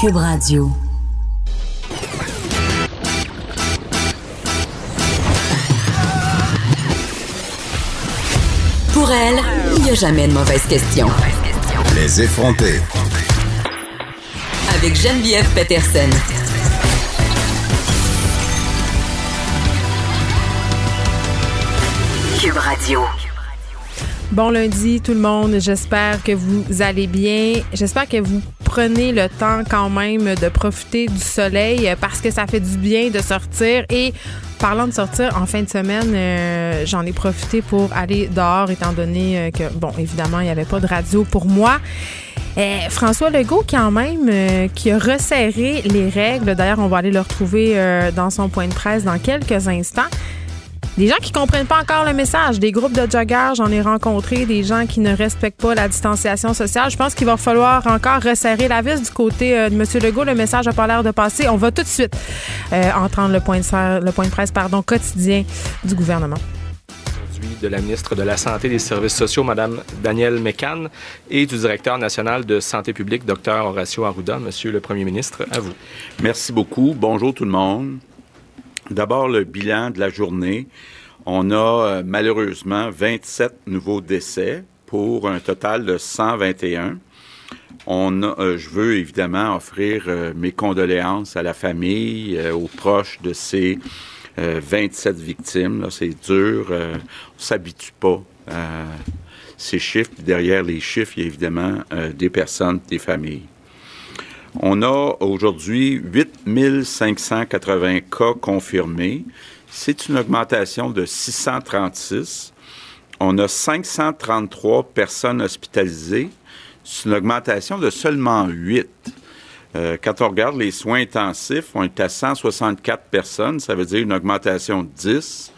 Cube Radio. Pour elle, il n'y a jamais de mauvaise question. Les effronter. Avec Geneviève Peterson. Cube Radio. Bon lundi tout le monde, j'espère que vous allez bien. J'espère que vous prenez le temps quand même de profiter du soleil parce que ça fait du bien de sortir et parlant de sortir en fin de semaine, euh, j'en ai profité pour aller dehors étant donné euh, que bon, évidemment, il n'y avait pas de radio pour moi. Euh, François Legault, quand même, euh, qui a resserré les règles. D'ailleurs, on va aller le retrouver euh, dans son point de presse dans quelques instants. Des gens qui comprennent pas encore le message, des groupes de joggers, j'en ai rencontré, des gens qui ne respectent pas la distanciation sociale. Je pense qu'il va falloir encore resserrer la vis du côté euh, de M. Legault. Le message n'a pas l'air de passer. On va tout de suite euh, entendre le point, de, ser- le point de presse pardon, quotidien du gouvernement aujourd'hui de la ministre de la Santé et des Services sociaux, Mme Danielle Mécan, et du directeur national de santé publique, Dr Horacio Arruda. Monsieur le Premier ministre, à vous. Merci beaucoup. Bonjour tout le monde. D'abord, le bilan de la journée. On a euh, malheureusement 27 nouveaux décès pour un total de 121. On a, euh, je veux évidemment offrir euh, mes condoléances à la famille, euh, aux proches de ces euh, 27 victimes. Là, C'est dur. euh, on s'habitue pas à ces chiffres. Derrière les chiffres, il y a évidemment euh, des personnes, des familles. On a aujourd'hui 8580 cas confirmés. C'est une augmentation de 636. On a 533 personnes hospitalisées. C'est une augmentation de seulement 8. Euh, quand on regarde les soins intensifs, on est à 164 personnes. Ça veut dire une augmentation de 10.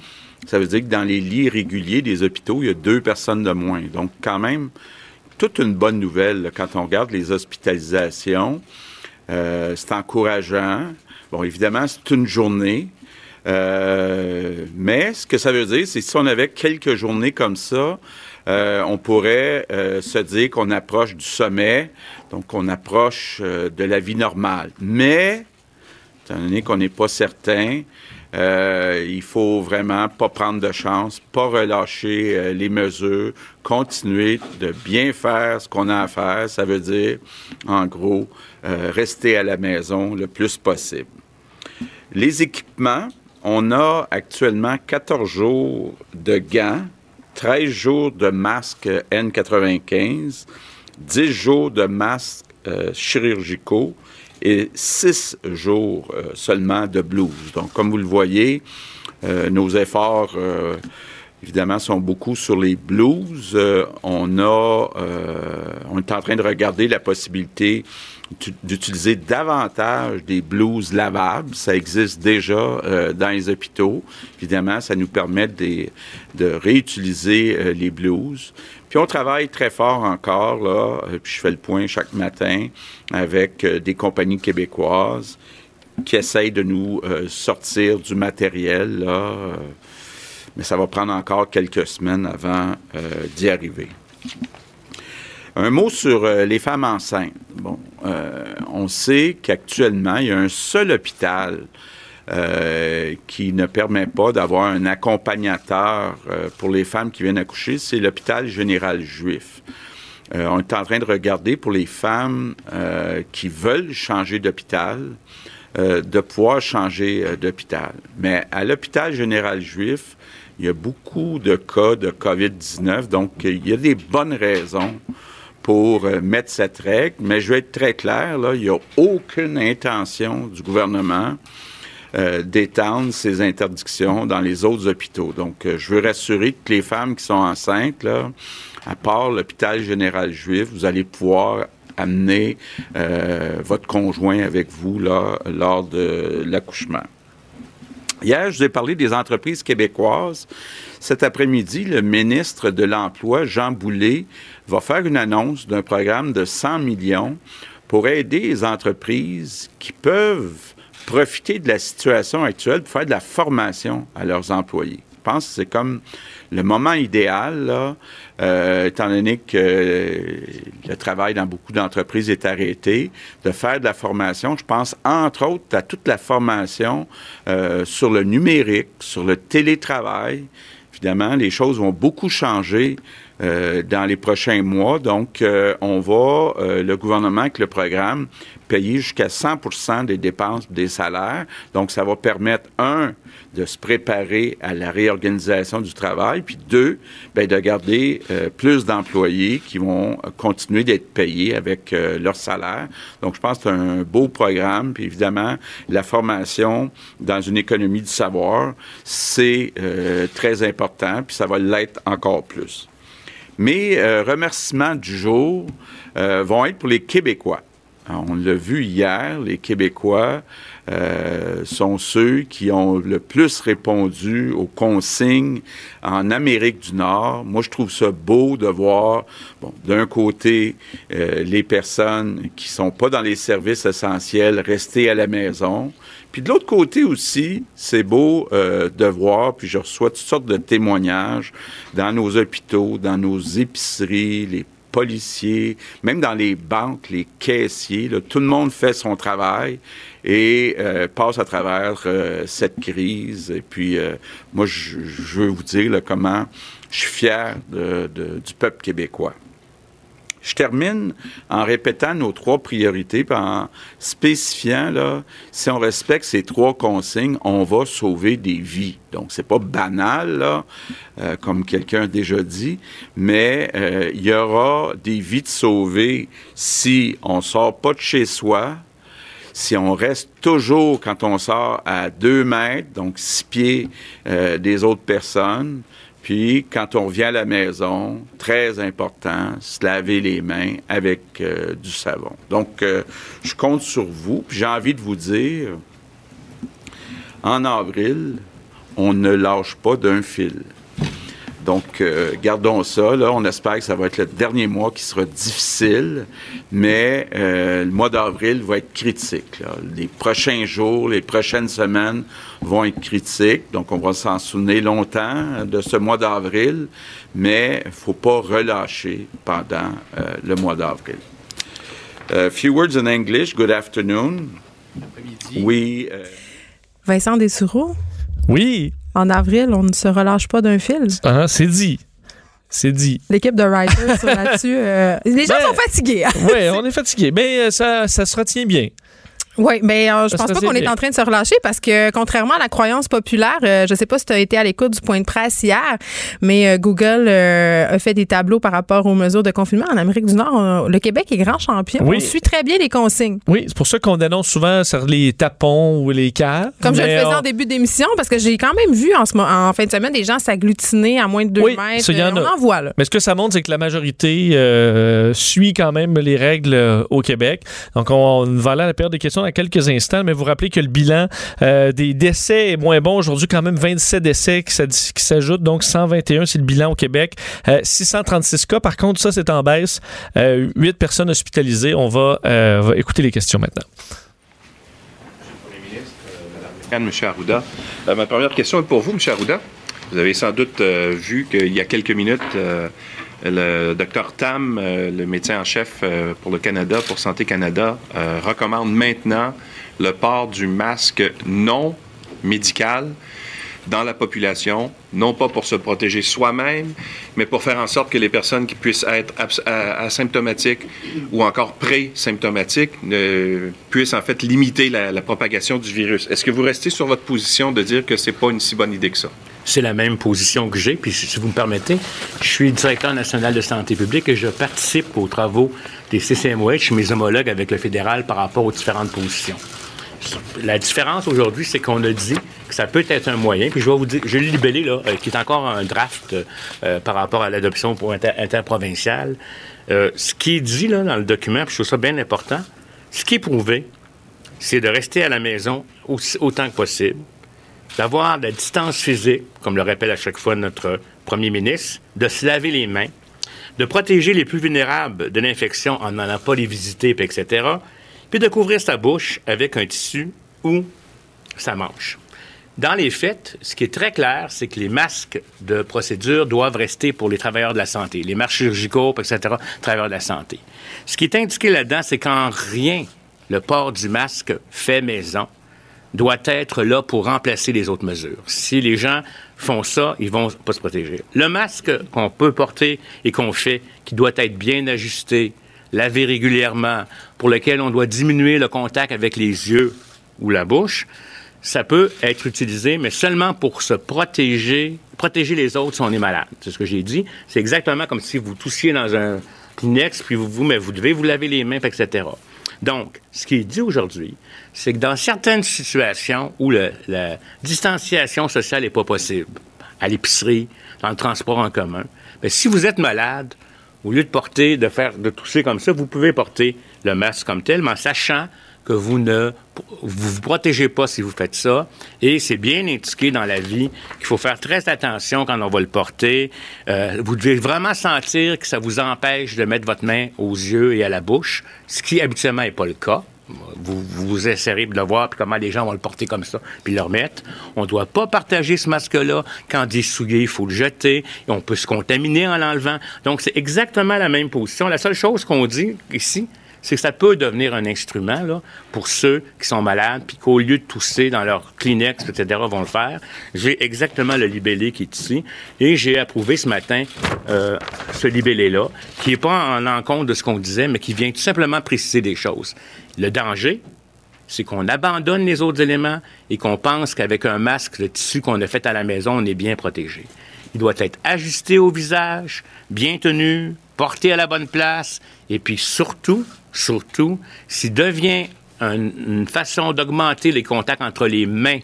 Ça veut dire que dans les lits réguliers des hôpitaux, il y a deux personnes de moins. Donc, quand même, toute une bonne nouvelle là, quand on regarde les hospitalisations. Euh, c'est encourageant. Bon, évidemment, c'est une journée. Euh, mais ce que ça veut dire, c'est si on avait quelques journées comme ça, euh, on pourrait se dire qu'on approche du sommet, donc on approche de la vie normale. Mais, étant donné qu'on n'est pas certain, il faut vraiment pas prendre de chance, pas relâcher les mesures, continuer de bien faire ce qu'on a à faire. Ça veut dire, en gros, euh, rester à la maison le plus possible. Les équipements, on a actuellement 14 jours de gants, 13 jours de masques N95, 10 jours de masques euh, chirurgicaux et 6 jours euh, seulement de blouses. Donc, comme vous le voyez, nos efforts, évidemment, sont beaucoup sur les blouses. Euh, on est en train de regarder la possibilité d'utiliser davantage des blouses lavables. Ça existe déjà euh, dans les hôpitaux. Évidemment, ça nous permet de, réutiliser euh, les blouses. Puis on travaille très fort encore, là, euh, puis je fais le point chaque matin avec des compagnies québécoises qui essayent de nous sortir du matériel, mais ça va prendre encore quelques semaines avant d'y arriver. Un mot sur les femmes enceintes. Bon, euh, on sait qu'actuellement, il y a un seul hôpital euh, qui ne permet pas d'avoir un accompagnateur euh, pour les femmes qui viennent accoucher, c'est l'hôpital général juif. On est en train de regarder pour les femmes qui veulent changer d'hôpital, de pouvoir changer d'hôpital. Mais à l'hôpital général juif, il y a beaucoup de cas de COVID-19, donc il y a des bonnes raisons pour euh, mettre cette règle, mais je vais être très clair, là, il n'y a aucune intention du gouvernement euh, d'étendre ces interdictions dans les autres hôpitaux. Donc, euh, je veux rassurer toutes les femmes qui sont enceintes, là, à part l'hôpital général juif, vous allez pouvoir amener votre conjoint avec vous là, lors de l'accouchement. Hier, je vous ai parlé des entreprises québécoises. Cet après-midi, le ministre de l'Emploi, Jean Boulet, va faire une annonce d'un programme de 100 millions pour aider les entreprises qui peuvent profiter de la situation actuelle pour faire de la formation à leurs employés. Je pense que c'est comme le moment idéal, là, euh, étant donné que le travail dans beaucoup d'entreprises est arrêté, de faire de la formation. Je pense entre autres à toute la formation euh, sur le numérique, sur le télétravail. Évidemment, les choses vont beaucoup changer euh, dans les prochains mois. Donc, euh, on va, euh, le gouvernement, avec le programme, payer jusqu'à 100% des dépenses des salaires. Donc, ça va permettre, un, de se préparer à la réorganisation du travail, puis deux, ben, de garder plus d'employés qui vont continuer d'être payés avec leur salaire. Donc, je pense que c'est un beau programme. Puis évidemment, la formation dans une économie du savoir, c'est très important, puis ça va l'être encore plus. Mes euh, remerciements du jour euh, vont être pour les Québécois. on l'a vu hier, les Québécois euh, sont ceux qui ont le plus répondu aux consignes en Amérique du Nord. Moi, je trouve ça beau de voir, d'un côté, les personnes qui sont pas dans les services essentiels rester à la maison, puis de l'autre côté aussi, c'est beau euh, de voir, puis je reçois toutes sortes de témoignages dans nos hôpitaux, dans nos épiceries, les policiers, même dans les banques, les caissiers, tout le monde fait son travail et euh, passe à travers euh, cette crise. Et puis, moi, je, veux vous dire comment je suis fier du peuple québécois. Je termine en répétant nos trois priorités, en spécifiant, là, si on respecte ces trois consignes, on va sauver des vies. Donc, c'est pas banal, euh, comme quelqu'un a déjà dit, mais euh, il y aura des vies de sauver si on sort pas de chez soi, si on reste toujours, quand on sort, à deux mètres, donc six pieds euh, des autres personnes, puis, quand on vient à la maison, très important, se laver les mains avec euh, du savon. Donc, euh, je compte sur vous. Puis, j'ai envie de vous dire, en avril, on ne lâche pas d'un fil. Donc, euh, gardons ça. Là. On espère que ça va être le dernier mois qui sera difficile, mais euh, le mois d'avril va être critique. Les prochains jours, les prochaines semaines vont être critiques. Donc, on va s'en souvenir longtemps de ce mois d'avril, mais il ne faut pas relâcher pendant euh, le mois d'avril. few words in English. Good afternoon. Oui. Vincent Dessoureau? Oui en avril, on ne se relâche pas d'un fil. Ah, c'est dit. C'est dit. L'équipe de writers là-dessus. Euh, les gens ben, sont fatigués. Hein. oui, on est fatigués. Mais euh, ça, ça se retient bien. Oui, mais euh, je pense pas qu'on est en train de se relâcher parce que contrairement à la croyance populaire, euh, je sais pas si tu as été à l'écoute du point de presse hier, mais euh, Google a fait des tableaux par rapport aux mesures de confinement en Amérique du Nord. le Québec est grand champion. On suit très bien les consignes. Oui, c'est pour ça qu'on dénonce souvent sur les tapons ou les cas. Comme je le faisais en début d'émission parce que j'ai quand même vu en, ce, en fin de semaine des gens s'agglutiner à moins de deux oui, mètres. y en On en voit là. Mais ce que ça montre, c'est que la majorité suit quand même les règles au Québec. Donc on, va aller à la période des questions dans quelques instants mais vous rappelez que le bilan euh, des décès est moins bon. Aujourd'hui, quand même 27 décès qui, s'ajoutent, donc 121, c'est le bilan au Québec. 636 euh, cas, par contre, ça, c'est en baisse. 8 euh, personnes hospitalisées. On va, écouter les questions maintenant. M. Arruda. ma première question est pour vous, M. Arruda. Vous avez sans doute vu qu'il y a quelques minutes, le docteur Tam, le médecin en chef pour le Canada, pour Santé Canada, recommande maintenant le port du masque non médical dans la population, non pas pour se protéger soi-même, mais pour faire en sorte que les personnes qui puissent être asymptomatiques ou encore pré-symptomatiques puissent en fait limiter la, propagation du virus. Est-ce que vous restez sur votre position de dire que c'est pas une si bonne idée que ça? C'est la même position que j'ai, puis si vous me permettez, je suis directeur national de santé publique et je participe aux travaux des CCMOH, mes homologues avec le fédéral par rapport aux différentes positions. La différence aujourd'hui, c'est qu'on a dit que ça peut être un moyen. Puis je vais vous dire, je l'ai libellé, là, euh, qui est encore un draft euh, par rapport à l'adoption pour inter- interprovinciale. Euh, ce qui est dit là, dans le document, puis je trouve ça bien important, ce qui est prouvé, c'est de rester à la maison aussi- autant que possible, d'avoir la distance physique, comme le rappelle à chaque fois notre premier ministre, de se laver les mains, de protéger les plus vulnérables de l'infection en n'allant pas les visiter, etc., puis de couvrir sa bouche avec un tissu ou sa manche. Dans les faits, ce qui est très clair, c'est que les masques de procédure doivent rester pour les travailleurs de la santé, les masques chirurgicaux, etc., travailleurs de la santé. Ce qui est indiqué là-dedans, c'est qu'en rien, le port du masque fait maison doit être là pour remplacer les autres mesures. Si les gens font ça, ils vont pas se protéger. Le masque qu'on peut porter et qu'on fait, qui doit être bien ajusté, lavé régulièrement, pour lequel on doit diminuer le contact avec les yeux ou la bouche, ça peut être utilisé, mais seulement pour se protéger, protéger les autres si on est malade. C'est ce que j'ai dit. C'est exactement comme si vous toussiez dans un Kleenex, puis vous, vous, mais vous devez vous laver les mains, etc. Donc, ce qui est dit aujourd'hui, c'est que dans certaines situations où la distanciation sociale n'est pas possible, à l'épicerie, dans le transport en commun, bien, si vous êtes malade, au lieu de porter, de faire, de tousser comme ça, vous pouvez porter le masque comme tel, mais en sachant que vous ne vous, vous protégez pas si vous faites ça. Et c'est bien indiqué dans la vie qu'il faut faire très attention quand on va le porter. Euh, vous devez vraiment sentir que ça vous empêche de mettre votre main aux yeux et à la bouche, ce qui habituellement n'est pas le cas. Vous, vous essayerez de le voir, puis comment les gens vont le porter comme ça, puis le remettre. On ne doit pas partager ce masque-là. Quand il est souillé, il faut le jeter. Et on peut se contaminer en l'enlevant. Donc, c'est exactement la même position. La seule chose qu'on dit ici, c'est que ça peut devenir un instrument là, pour ceux qui sont malades, puis qu'au lieu de tousser dans leur Kleenex, etc., vont le faire. J'ai exactement le libellé qui est ici, et j'ai approuvé ce matin euh, ce libellé-là, qui n'est pas en encontre de ce qu'on disait, mais qui vient tout simplement préciser des choses. Le danger, c'est qu'on abandonne les autres éléments et qu'on pense qu'avec un masque, le tissu qu'on a fait à la maison, on est bien protégé. Il doit être ajusté au visage, bien tenu, porté à la bonne place, et puis surtout, surtout, s'il devient un- une façon d'augmenter les contacts entre les mains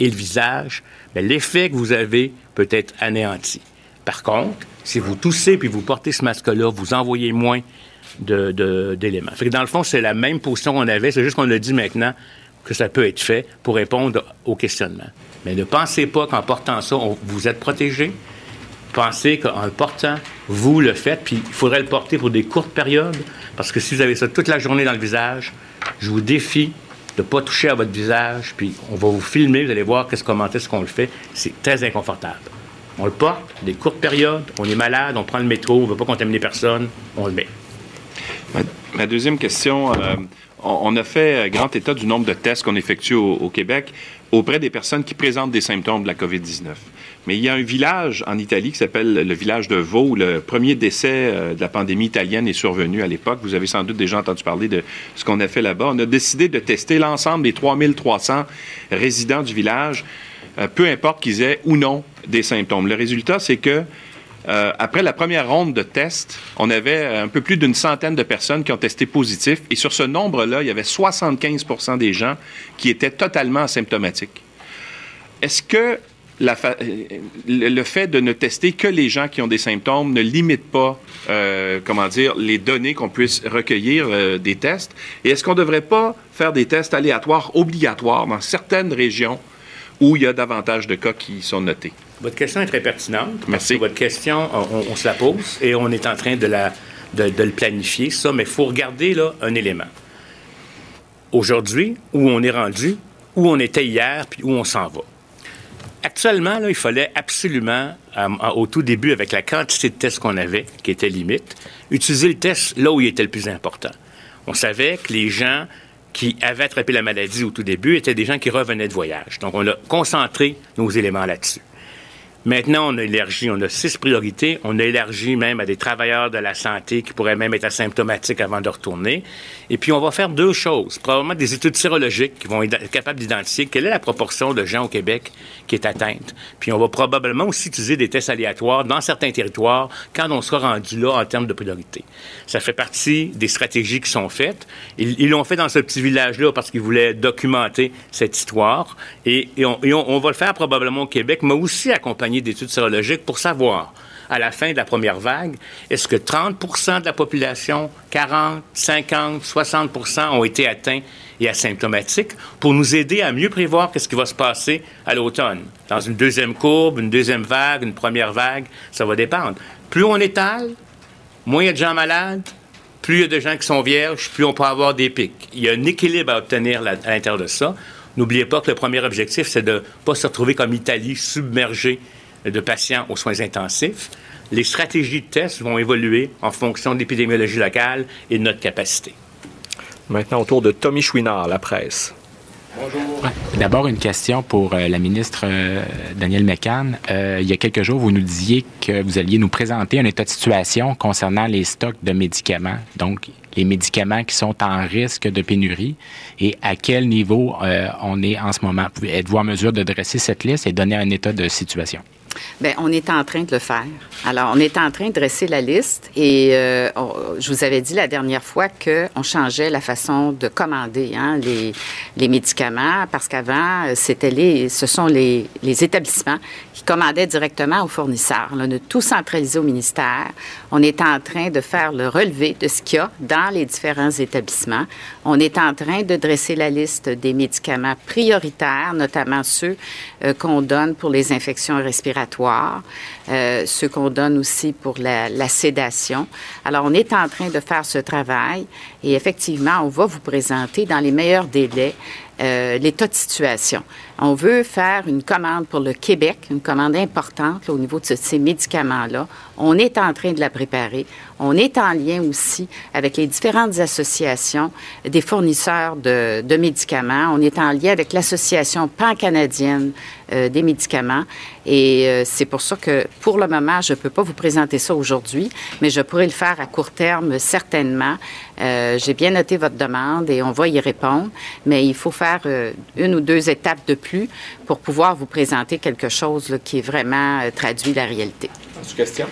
et le visage, bien, l'effet que vous avez peut être anéanti. Par contre, si vous toussez puis vous portez ce masque-là, vous envoyez moins d'éléments. Dans le fond, c'est la même position qu'on avait, c'est juste qu'on a dit maintenant que ça peut être fait pour répondre au questionnement. Mais ne pensez pas qu'en portant ça, vous êtes protégé. Pensez qu'en le portant, vous le faites, puis il faudrait le porter pour des courtes périodes, parce que si vous avez ça toute la journée dans le visage, je vous défie de ne pas toucher à votre visage, puis on va vous filmer, vous allez voir qu'est-ce, comment est-ce qu'on le fait. C'est très inconfortable. On le porte, des courtes périodes, on est malade, on prend le métro, on ne veut pas contaminer personne, on le met. Ma, deuxième question, euh, on, on a fait euh, grand état du nombre de tests qu'on effectue au, au Québec auprès des personnes qui présentent des symptômes de la COVID-19. Mais il y a un village en Italie qui s'appelle le village de Vaux, où le premier décès euh, de la pandémie italienne est survenu à l'époque. Vous avez sans doute déjà entendu parler de ce qu'on a fait là-bas. On a décidé de tester l'ensemble des 3300 résidents du village, euh, peu importe qu'ils aient ou non des symptômes. Le résultat, c'est que euh, après la première ronde de tests, on avait un peu plus d'une centaine de personnes qui ont testé positif. Et sur ce nombre-là, il y avait 75 des gens qui étaient totalement asymptomatiques. Est-ce que la fa- le le fait de ne tester que les gens qui ont des symptômes ne limite pas, euh, comment dire, les données qu'on puisse recueillir euh, des tests? Et est-ce qu'on ne devrait pas faire des tests aléatoires obligatoires dans certaines régions où il y a davantage de cas qui sont notés? Votre question est très pertinente. Merci. Parce que votre question, on, on se la pose et on est en train de, la, de, de le planifier, ça, mais il faut regarder là, un élément. Aujourd'hui, où on est rendu, où on était hier, puis où on s'en va. Actuellement, il fallait absolument, euh, au tout début, avec la quantité de tests qu'on avait, qui était limite, utiliser le test là où il était le plus important. On savait que les gens qui avaient attrapé la maladie au tout début étaient des gens qui revenaient de voyage. Donc, on a concentré nos éléments là-dessus. Maintenant, on a élargi, on a six priorités. On a élargi même à des travailleurs de la santé qui pourraient même être asymptomatiques avant de retourner. Et puis, on va faire deux choses. Probablement des études sérologiques qui vont être capables d'identifier quelle est la proportion de gens au Québec qui est atteinte. Puis, on va probablement aussi utiliser des tests aléatoires dans certains territoires quand on sera rendu là en termes de priorité. Ça fait partie des stratégies qui sont faites. Ils l'ont fait dans ce petit village-là parce qu'ils voulaient documenter cette histoire. Et, on, on va le faire probablement au Québec, mais aussi accompagner d'études sérologiques pour savoir, à la fin de la première vague, est-ce que 30% de la population, 40, 50, 60 ont été atteints et asymptomatiques pour nous aider à mieux prévoir ce qui va se passer à l'automne? Dans une deuxième courbe, une deuxième vague, une première vague, ça va dépendre. Plus on étale, moins il y a de gens malades, plus il y a de gens qui sont vierges, plus on peut avoir des pics. Il y a un équilibre à obtenir à l'intérieur de ça. N'oubliez pas que le premier objectif, c'est de ne pas se retrouver comme l'Italie, submergée de patients aux soins intensifs. Les stratégies de test vont évoluer en fonction de l'épidémiologie locale et de notre capacité. Maintenant, autour de Tommy Chouinard, la presse. Bonjour. D'abord, une question pour euh, la ministre euh, Danielle McCann. Euh, il y a quelques jours, vous nous disiez que vous alliez nous présenter un état de situation concernant les stocks de médicaments, donc les médicaments qui sont en risque de pénurie et à quel niveau on est en ce moment. Êtes-vous en mesure de dresser cette liste et donner un état de situation? Bien, on est en train de le faire. Alors, on est en train de dresser la liste et euh, je vous avais dit la dernière fois qu'on changeait la façon de commander hein, les, médicaments parce qu'avant, les, ce sont les, les, établissements qui commandaient directement aux fournisseurs. On a tout centralisé au ministère. On est en train de faire le relevé de ce qu'il y a dans les différents établissements. On est en train de dresser la liste des médicaments prioritaires, notamment ceux euh, qu'on donne pour les infections respiratoires, laboratoire euh, ceux qu'on donne aussi pour la, la, sédation. Alors, on est en train de faire ce travail et effectivement, on va vous présenter dans les meilleurs délais euh, l'état de situation. On veut faire une commande pour le Québec, une commande importante au niveau de ces médicaments-là. On est en train de la préparer. On est en lien aussi avec les différentes associations des fournisseurs de, de médicaments. On est en lien avec l'Association pan-canadienne euh, des médicaments. Et euh, c'est pour ça que, pour le moment, je ne peux pas vous présenter ça aujourd'hui, mais je pourrai le faire à court terme, certainement. Euh, J'ai bien noté votre demande et on va y répondre, mais il faut faire euh, une ou deux étapes de plus pour pouvoir vous présenter quelque chose là, qui est vraiment euh, traduit la réalité. Question?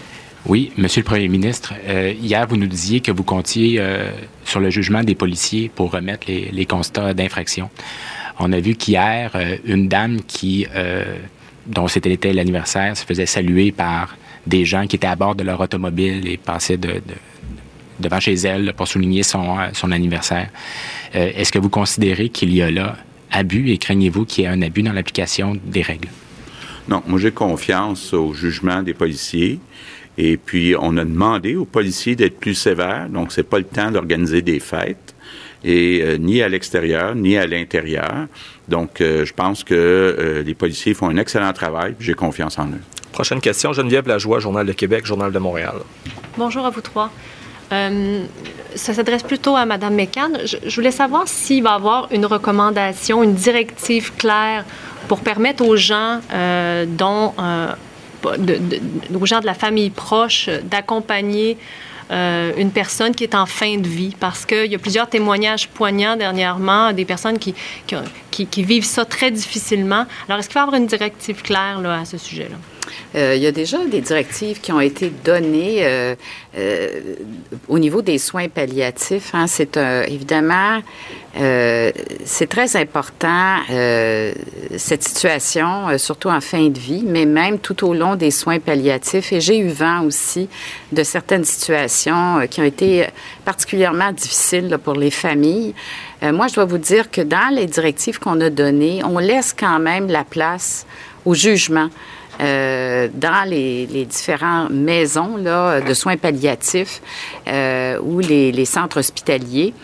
Oui, Monsieur le Premier ministre, euh, hier, vous nous disiez que vous comptiez euh, sur le jugement des policiers pour remettre les, les constats d'infraction. On a vu qu'hier, euh, une dame qui, euh, dont c'était l'anniversaire, se faisait saluer par des gens qui étaient à bord de leur automobile et passaient de, de, devant chez elle pour souligner son, euh, anniversaire. Euh, Est-ce que vous considérez qu'il y a là abus et craignez-vous qu'il y ait un abus dans l'application des règles? Non, moi j'ai confiance au jugement des policiers. Et puis, on a demandé aux policiers d'être plus sévères. Donc, c'est pas le temps d'organiser des fêtes. Et euh, ni à l'extérieur, ni à l'intérieur. Donc, euh, je pense que euh, les policiers font un excellent travail. J'ai confiance en eux. Prochaine question, Geneviève Lajoie, Journal de Québec, Journal de Montréal. Bonjour à vous trois. Euh, ça s'adresse plutôt à Mme McCann. Je, je, voulais savoir s'il va y avoir une recommandation, une directive claire pour permettre aux gens euh, dont euh, de, de, aux gens de la famille proche d'accompagner euh, une personne qui est en fin de vie parce qu'il y a plusieurs témoignages poignants dernièrement des personnes qui, qui, vivent ça très difficilement. Alors, est-ce qu'il va y avoir une directive claire là, à ce sujet-là? Euh, il y a déjà des directives qui ont été données euh, au niveau des soins palliatifs. Hein. C'est évidemment euh, c'est très important euh, cette situation, surtout en fin de vie, mais même tout au long des soins palliatifs. Et j'ai eu vent aussi de certaines situations qui ont été particulièrement difficiles pour les familles. moi, je dois vous dire que dans les directives qu'on a données, on laisse quand même la place au jugement. Euh, dans les, les différentes maisons de soins palliatifs euh, ou les, centres hospitaliers.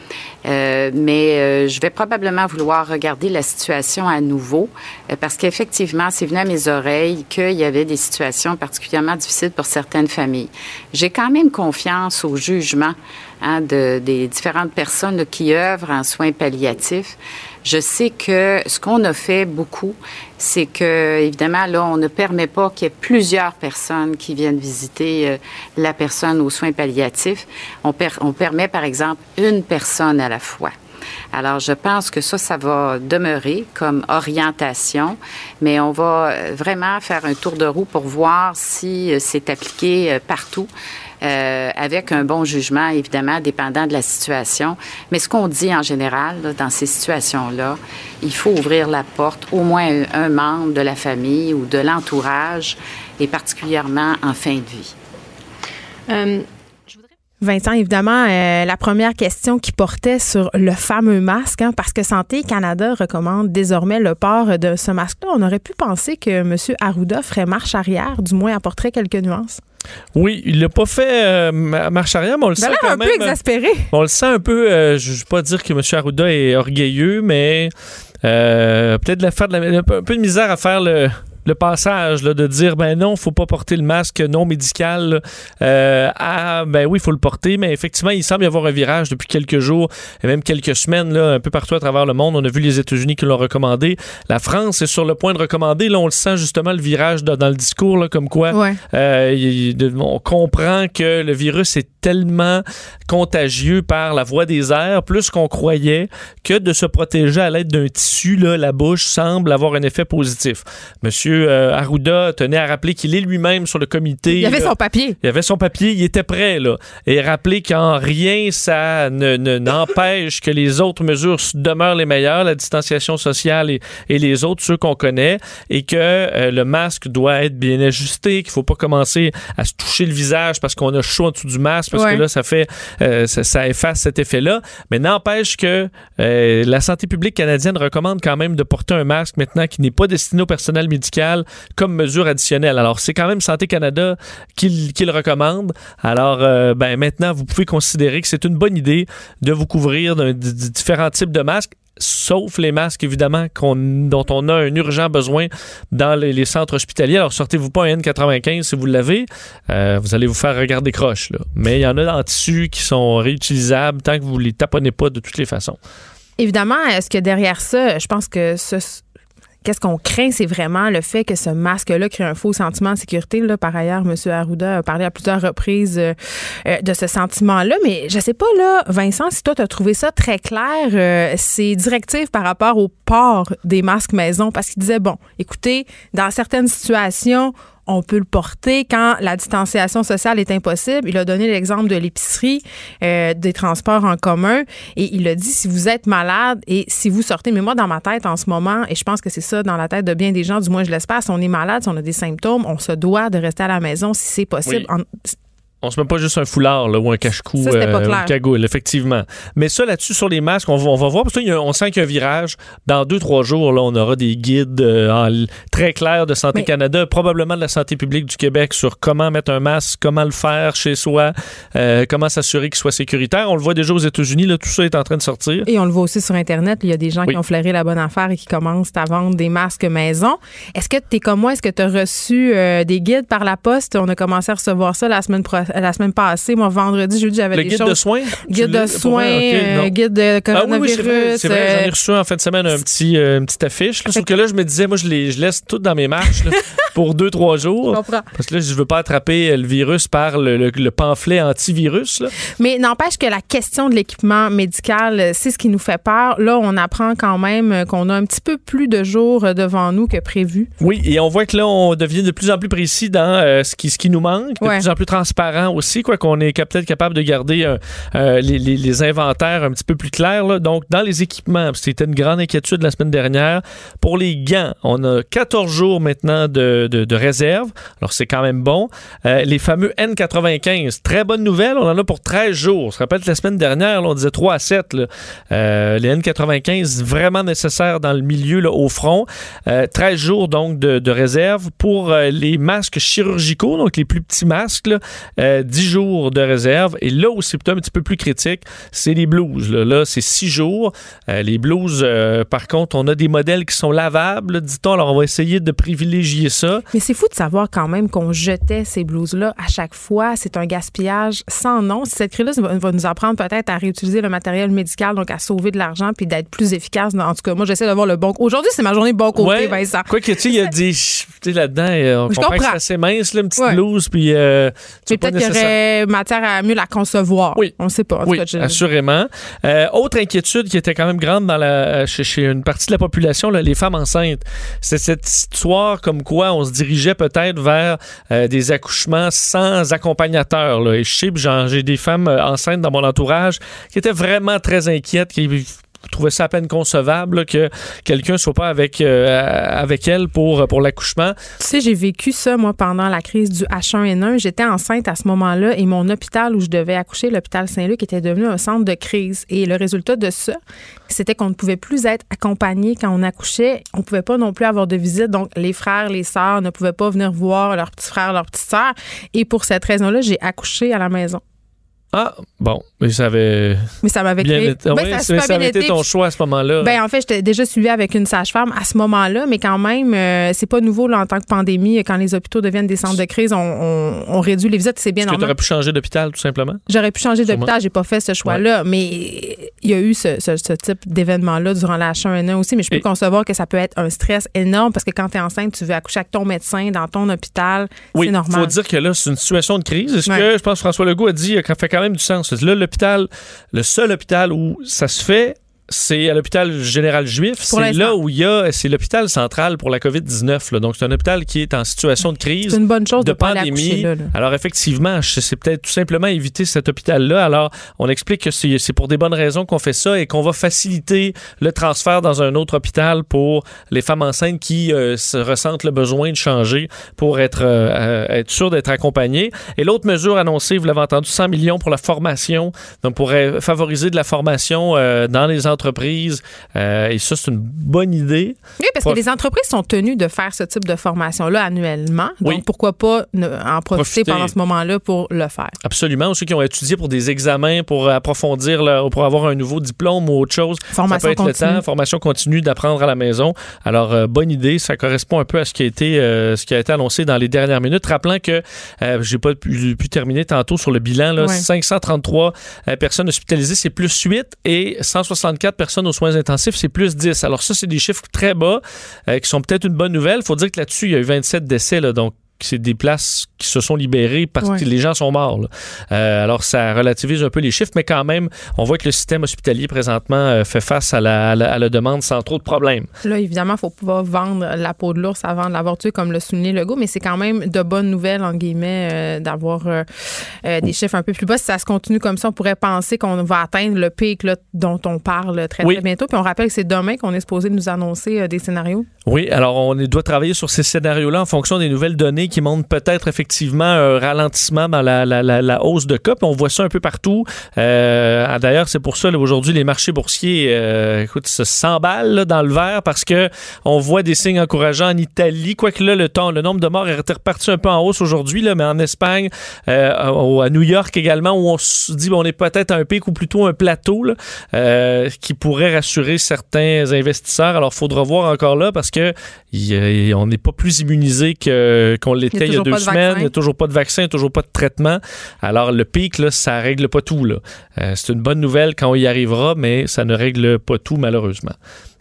Euh, mais je vais probablement vouloir regarder la situation à nouveau parce qu'effectivement, c'est venu à mes oreilles qu'il y avait des situations particulièrement difficiles pour certaines familles. J'ai quand même confiance au jugement hein, de, des différentes personnes qui œuvrent en soins palliatifs. Je sais que ce qu'on a fait beaucoup, c'est que, évidemment, là, on ne permet pas qu'il y ait plusieurs personnes qui viennent visiter euh, la personne aux soins palliatifs. On, per- on permet, par exemple, une personne à la fois. Alors, je pense que ça, ça va demeurer comme orientation, mais on va vraiment faire un tour de roue pour voir si euh, c'est appliqué euh, partout. Euh, avec un bon jugement, évidemment, dépendant de la situation. Mais ce qu'on dit en général, là, dans ces situations-là, il faut ouvrir la porte au moins un, un membre de la famille ou de l'entourage, et particulièrement en fin de vie. Euh, Vincent, évidemment, euh, la première question qui portait sur le fameux masque, hein, parce que Santé Canada recommande désormais le port de ce masque-là. On aurait pu penser que M. Arruda ferait marche arrière, du moins apporterait quelques nuances. Oui, il l'a pas fait euh, ma- marche arrière, mais on le sent quand un même. peu exaspéré. On le sent un peu. euh, je ne veux pas dire que M. Arruda est orgueilleux, mais euh, peut-être faire de la- un peu de misère à faire le. Le passage là, de dire ben non, faut pas porter le masque non médical là, euh, à ben oui, il faut le porter, mais effectivement, il semble y avoir un virage depuis quelques jours et même quelques semaines là, un peu partout à travers le monde. On a vu les États-Unis qui l'ont recommandé. La France est sur le point de recommander. Là, on le sent justement le virage dans, dans le discours, là, comme quoi Ouais. euh, il- on comprend que le virus est tellement contagieux par la voie des airs, plus qu'on croyait, que de se protéger à l'aide d'un tissu, là, la bouche semble avoir un effet positif. Monsieur Arruda tenait à rappeler qu'il est lui-même sur le comité. Il avait son papier. Il avait son papier, il était prêt, là. Et rappeler qu'en rien, ça ne, ne- n'empêche que les autres mesures demeurent les meilleures, la distanciation sociale et, et les autres, ceux qu'on connaît, et que euh, le masque doit être bien ajusté, qu'il faut pas commencer à se toucher le visage parce qu'on a chaud en dessous du masque, parce Ouais. que là, ça fait, euh, ça, ça efface cet effet-là. Mais n'empêche que euh, la santé publique canadienne recommande quand même de porter un masque maintenant qui n'est pas destiné au personnel médical comme mesure additionnelle. Alors, c'est quand même Santé Canada qui, le recommande. Alors, euh, ben, maintenant, vous pouvez considérer que c'est une bonne idée de vous couvrir d'un d- d- différents types de masques sauf les masques, évidemment, dont on a un urgent besoin dans les, les centres hospitaliers. Alors, sortez-vous pas un N95 si vous l'avez. Euh, vous allez vous faire regarder croche. Là. Mais il y en a en tissu qui sont réutilisables tant que vous les taponnez pas de toutes les façons. Évidemment, est-ce que derrière ça, je pense que ce. Qu'est-ce qu'on craint, c'est vraiment le fait que ce masque-là crée un faux sentiment de sécurité. Par ailleurs, M. Arruda a parlé à plusieurs reprises euh, euh, de ce sentiment-là. Mais je sais pas, là, Vincent, si toi, tu as trouvé ça très clair, euh, ces directives par rapport au port des masques maison, parce qu'il disait, bon, écoutez, dans certaines situations, on peut le porter quand la distanciation sociale est impossible. Il a donné l'exemple de l'épicerie, euh, des transports en commun, et il a dit si vous êtes malade et si vous sortez, mais moi dans ma tête en ce moment, et je pense que c'est ça dans la tête de bien des gens, du moins je l'espère, si on est malade, si on a des symptômes, on se doit de rester à la maison si c'est possible. Oui. En- On se met pas juste un foulard là, ou un cache-cou, euh, cagoule, effectivement. Mais ça, là-dessus, sur les masques, on va, on va voir, parce que là, on sent qu'il y a un virage. Dans deux, trois jours, là, on aura des guides euh, en très clairs de Santé Mais- Canada, probablement de la santé publique du Québec, sur comment mettre un masque, comment le faire chez soi, euh, comment s'assurer qu'il soit sécuritaire. On le voit déjà aux États-Unis, là, tout ça est en train de sortir. Et on le voit aussi sur Internet. Il y a des gens Oui. qui ont flairé la bonne affaire et qui commencent à vendre des masques maison. Est-ce que tu es comme moi? Est-ce que tu as reçu euh, des guides par la poste? On a commencé à recevoir ça la semaine, pro- la semaine passée. Moi, vendredi, jeudi, j'avais Le des guide choses. de soins? Guide de soins, pour vrai? Ok, euh, guide de Ah oui, coronavirus. oui, c'est vrai. J'en ai euh, reçu en fin de semaine un petit, euh, une petite affiche. là. Sauf que là, je me disais, moi, je, les, je laisse tout dans mes marches pour deux, trois jours. Je comprends. Parce que là, je veux pas attraper le virus par le, le- le pamphlet antivirus. là. Mais n'empêche que la question de l'équipement médical, c'est ce qui nous fait peur. Là, on apprend quand même qu'on a un petit peu plus de jours devant nous que prévu. Oui, et on voit que là, on devient de plus en plus précis dans euh, ce, qui, ce qui nous manque, de Ouais. plus en plus transparent aussi, quoi qu'on est peut-être capable de garder euh, euh, les, les- les inventaires un petit peu plus clairs. là. Donc, dans les équipements, c'était une grande inquiétude la semaine dernière. Pour les gants, on a 14 jours maintenant de, de- réserve. Alors, c'est quand même bon. Euh, les fameux N95, très bonne nouvelle, on en a pour 13 jours. Se rappelle que la semaine dernière, on disait 3 à 7. là. Euh, les N95, vraiment nécessaires dans le milieu, là, au front. Euh, 13 jours donc de, réserve. Pour euh, les masques chirurgicaux, donc les plus petits masques, là, euh, 10 jours de réserve. Et là c'est peut-être un petit peu plus critique, c'est les blouses. Là, c'est 6 jours. Euh, les blouses, euh, par contre, on a des modèles qui sont lavables, dit-on. Alors, on va essayer de privilégier ça. Mais c'est fou de savoir quand même qu'on jetait ces blouses-là à chaque fois. C'est un gaspillage sans nom. Cette crise-là va, nous apprendre peut-être à réutiliser le matériel médical, donc à sauver de l'argent puis d'être plus efficace. En tout cas, moi, j'essaie d'avoir le bon. Aujourd'hui, c'est ma journée bon côté, Ouais. Vincent. Quoi que tu il y a des. Tu là-dedans, euh, on que comprends. c'est assez mince, là, une petite Ouais. blouse, puis. euh, Mais peut-être qu'il y aurait matière à mieux la concevoir. Oui. On ne sait pas. En tout Oui, cas, je- assurément. Euh, autre inquiétude qui était quand même grande dans la, chez, chez une partie de la population, là, les femmes enceintes. C'est cette histoire comme quoi on se dirigeait peut-être vers euh, des accouchements sans accompagnateur. Là. Et je sais, j'ai des femmes euh, enceintes dans mon entourage qui étaient vraiment très inquiètes, qui trouvaient ça à peine concevable là, que quelqu'un soit pas avec, euh, avec elle pour, pour l'accouchement? Tu sais, j'ai vécu ça, moi, pendant la crise du H1N1. J'étais enceinte à ce moment-là et mon hôpital où je devais accoucher, l'hôpital Saint-Luc, était devenu un centre de crise. Et le résultat de ça, c'était qu'on ne pouvait plus être accompagné quand on accouchait. On ne pouvait pas non plus avoir de visite. Donc, les frères, les sœurs ne pouvaient pas venir voir leurs petits frères, leurs petites sœurs. Et pour cette raison-là, j'ai accouché à la maison. Ah, bon, mais ça avait Mais ça m'avait bien été, Ben, oui, ça mais avait été ton choix à ce moment-là. Ben en fait, j'étais déjà suivie avec une sage-femme à ce moment-là, mais quand même, euh, c'est pas nouveau là, en tant que pandémie. Quand les hôpitaux deviennent des centres de crise, on, on- on réduit les visites, c'est bien Est-ce que tu normal. aurais pu changer d'hôpital, tout simplement? J'aurais pu changer Sûrement. d'hôpital, j'ai pas fait ce choix-là, mais il y a eu ce, ce- ce type d'événement-là durant la H1N1 aussi, mais je peux Et- concevoir que ça peut être un stress énorme parce que quand tu es enceinte, tu veux accoucher avec ton médecin dans ton hôpital, Oui, c'est il normal. faut dire que là, c'est une situation de crise. Est-ce Ouais. que, je pense, que François Legault a dit, ça fait quand même du sens. Là, le seul hôpital où ça se fait, c'est à l'hôpital général juif. C'est là où il y a, c'est l'hôpital central pour la COVID-19. là. Donc, c'est un hôpital qui est en situation de crise. C'est une bonne chose de, pandémie. accoucher là, là. Alors effectivement, c'est peut-être tout simplement éviter cet hôpital-là. Alors on explique que c'est pour des bonnes raisons qu'on fait ça et qu'on va faciliter le transfert dans un autre hôpital pour les femmes enceintes qui euh, se ressentent le besoin de changer pour être euh, euh, être sûr d'être accompagnées. Et l'autre mesure annoncée, vous l'avez entendu, 100 millions pour la formation, donc pour favoriser de la formation euh, dans les entreprises. Euh, et ça, c'est une bonne idée. Oui, parce que les entreprises sont tenues de faire ce type de formation-là annuellement. Donc, Oui. pourquoi pas en profiter, Profiter. pendant ce moment-là pour le faire? Absolument. Ou ceux qui ont étudié pour des examens, pour approfondir, leur- pour avoir un nouveau diplôme ou autre chose. Formation ça peut être continue. le temps. Formation continue d'apprendre à la maison. Alors, euh, bonne idée. Ça correspond un peu à ce qui a été, euh, ce qui a été annoncé dans les dernières minutes. Rappelant que euh, j'ai pas pu, pu terminer tantôt sur le bilan. Là, Ouais. 533 euh, personnes hospitalisées, c'est plus 8 et 164 personnes aux soins intensifs, c'est plus 10. Alors ça, c'est des chiffres très bas euh, qui sont peut-être une bonne nouvelle. faut dire que là-dessus, il y a eu 27 décès. Donc, c'est des places qui se sont libérées parce Ouais. que les gens sont morts. là. Euh, alors, ça relativise un peu les chiffres, mais quand même, on voit que le système hospitalier présentement euh, fait face à la, à la- à la demande sans trop de problèmes. Là, évidemment, il faut pas vendre la peau de l'ours avant de l'avoir tué, comme le soulignait Legault, mais c'est quand même de bonnes nouvelles, en guillemets, euh, d'avoir des chiffres un peu plus bas. Si ça se continue comme ça, on pourrait penser qu'on va atteindre le pic là, dont on parle très, Oui. très bientôt. Puis on rappelle que c'est demain qu'on est supposé nous annoncer des scénarios. Oui, alors on doit travailler sur ces scénarios-là en fonction des nouvelles données qui montrent peut-être effectivement un ralentissement dans la, la- hausse de cas. Puis on voit ça un peu partout. Euh, D'ailleurs, c'est pour ça aujourd'hui les marchés boursiers, euh, écoute, se s'emballent dans le vert parce que on voit des signes encourageants en Italie. Quoique là, le temps, le nombre de morts est reparti un peu en hausse aujourd'hui, mais en Espagne, euh, à New York également, où on se dit on est peut-être à un pic ou plutôt un plateau qui pourrait rassurer certains investisseurs. Alors, il faudra voir encore là parce que on n'est pas plus immunisé qu'on l'était il y a deux de semaines. vaccin. Il n'y a toujours pas de vaccin, il n'y a toujours pas de traitement. Alors, le pic, là, ça règle pas tout. là. Euh, c'est une bonne nouvelle quand on y arrivera, mais ça ne règle pas tout, malheureusement.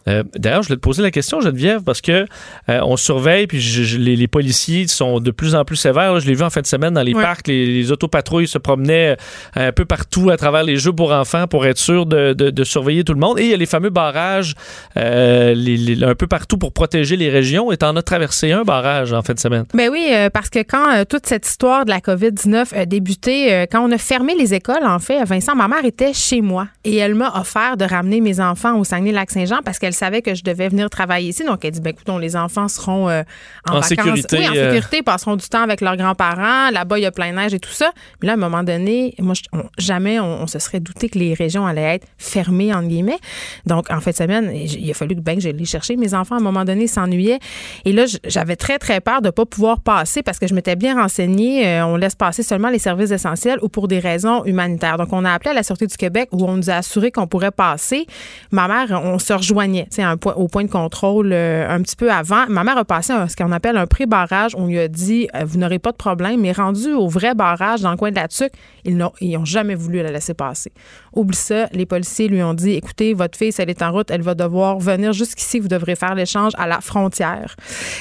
Euh, D'ailleurs, je voulais te poser la question, Geneviève, parce que euh, on surveille, puis je- je- les, les policiers sont de plus en plus sévères. là. je l'ai vu en fin de semaine dans les parcs, les, les autopatrouilles se promenaient euh, un peu partout à travers les jeux pour enfants pour être sûr de, de- de surveiller tout le monde. Et il y a les fameux barrages euh, les- un peu partout pour protéger les régions. Et t'en as traversé un barrage en fin de semaine. Ben oui, parce que quand toute cette histoire de la COVID-19 a débuté, quand on a fermé les écoles, en fait, Vincent, ma mère était chez moi et elle m'a offert de ramener mes enfants au Saguenay-Lac-Saint-Jean parce qu'elle savait que je devais venir travailler ici. Donc, elle dit, ben écoute, les enfants seront euh, en, En vacances. sécurité, Oui, en euh. sécurité, passeront du temps avec leurs grands-parents. Là-bas, il y a plein de neige et tout ça. Mais là, à un moment donné, moi, je- on- jamais on, on se serait douté que les régions allaient être fermées, entre guillemets. Donc, en fin de semaine, il a fallu que ben, que j'aille les chercher. Mes enfants, à un moment donné, s'ennuyaient. Et là, j'avais très, très peur de ne pas pouvoir passer parce que je m'étais bien renseignée. Euh, on laisse passer seulement les services essentiels ou pour des raisons humanitaires. Donc, on a appelé à la Sûreté du Québec où on nous a assuré qu'on pourrait passer. Ma mère, on se rejoignait. Sais, un point- au point de contrôle euh, un petit peu avant. Ma mère a passé un- ce qu'on appelle un pré-barrage. On lui a dit, euh, vous n'aurez pas de problème, mais rendu au vrai barrage dans le coin de la Tuque, ils n'ont ils ont jamais voulu la laisser passer. Oublie ça, les policiers lui ont dit, écoutez, votre fille, si elle est en route, elle va devoir venir jusqu'ici, vous devrez faire l'échange à la frontière.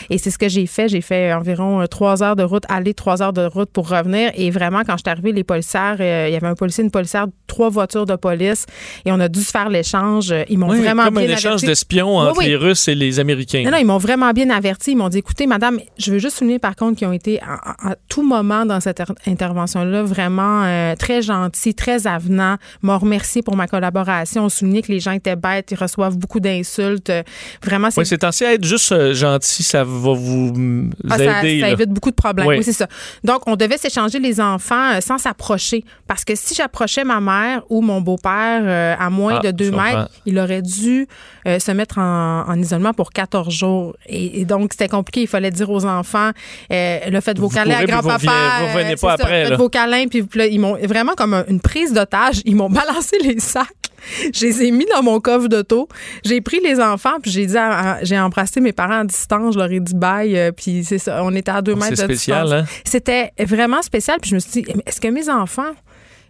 Et c'est ce que j'ai fait. J'ai fait environ euh, trois heures de route, aller, trois heures de route pour revenir. Et vraiment, quand je suis arrivée, les policières, euh, il y avait un policier, une policière, trois voitures de police, et on a dû se faire l'échange. Ils m'ont Oui, vraiment comme un échange. D'espions Oui, entre oui. les Russes et les Américains. Non, non, ils m'ont vraiment bien averti. Ils m'ont dit, écoutez, madame, je veux juste souligner par contre qu'ils ont été à, à- à tout moment dans cette er- intervention-là vraiment euh, très gentils, très avenants, m'ont remercié pour ma collaboration, ont souligné que les gens étaient bêtes, ils reçoivent beaucoup d'insultes. Euh, Vraiment, c'est Oui, c'est censé être juste euh, gentil, ça va vous ah, aider. ça évite beaucoup de problèmes. Oui. Oui, c'est ça. Donc, on devait s'échanger les enfants sans s'approcher. Parce que si j'approchais ma mère ou mon beau-père euh, à moins Ah, de deux mètres, il aurait dû euh, se mettre en, en isolement pour 14 jours. Et, et donc, c'était compliqué. Il fallait dire aux enfants, euh, là, faites vos Vous câlins à courez, vous grand-papa. revenez- vous revenez euh, pas ça, après, Faites vos câlins. Puis là, ils m'ont vraiment comme un- une prise d'otage. Ils m'ont balancé les sacs. Je les ai mis dans mon coffre d'auto. J'ai pris les enfants, puis j'ai dit, j'ai embrassé mes parents à distance. Je leur ai dit bye. euh, puis c'est ça. On était à deux Oh, mètres de spécial, distance. hein? C'était vraiment spécial. Puis je me suis dit, est-ce que mes enfants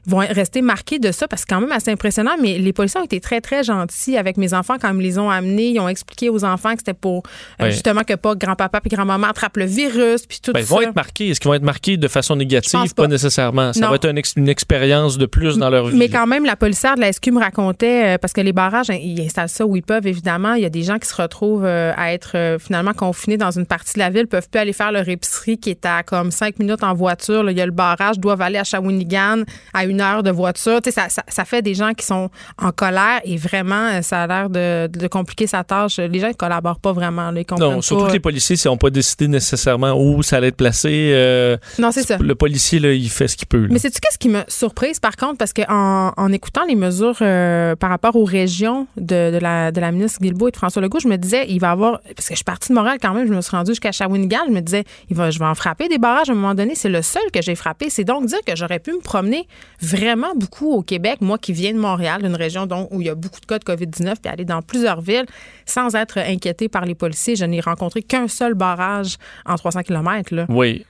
vont rester marqués de ça parce que c'est quand même assez impressionnant mais les policiers ont été très très gentils avec mes enfants quand ils me les ont amenés ils ont expliqué aux enfants que c'était pour euh, justement que pas grand-papa puis grand-maman attrapent le virus puis tout Ben, ils ça vont être marqués. Est-ce qu'ils vont être marqués de façon négative? Pas. pas. nécessairement. Ça Non. va être ex- une expérience de plus dans leur vie. Mais quand même, la policière de la SQ me racontait, euh, parce que les barrages, hein, ils installent ça où ils peuvent, évidemment. Il y a des gens qui se retrouvent euh, à être finalement confinés dans une partie de la ville, peuvent plus aller faire leur épicerie qui est à comme cinq minutes en voiture. Là, il y a le barrage, doivent aller à Shawinigan à une heure de voiture. Tu sais, Ça, ça, ça fait des gens qui sont en colère et vraiment, euh, ça a l'air de, de compliquer sa tâche. Les gens ne collaborent pas vraiment. Là, ils comprennent Non, surtout pas. que les policiers n'ont pas décidé nécessairement où ça allait être placé. euh, Non, c'est ça. Le policier, là, il fait ce qu'il peut. là. Mais sais-tu qu'est-ce qui m'a surprise par contre? Parce qu'en en écoutant les mesures euh, par rapport aux régions de, de la, de la ministre Guilbeault et de François Legault, je me disais, il va y avoir. Parce que je suis partie de Montréal quand même, je me suis rendue jusqu'à Shawinigan, je me disais, il va, je vais en frapper des barrages à un moment donné. C'est le seul que j'ai frappé. C'est donc dire que j'aurais pu me promener vraiment beaucoup au Québec, moi qui viens de Montréal, une région donc, où il y a beaucoup de cas de COVID-19, puis aller dans plusieurs villes sans être inquiété par les policiers. Je n'ai rencontré qu'un seul barrage en 300 km. Là. Oui.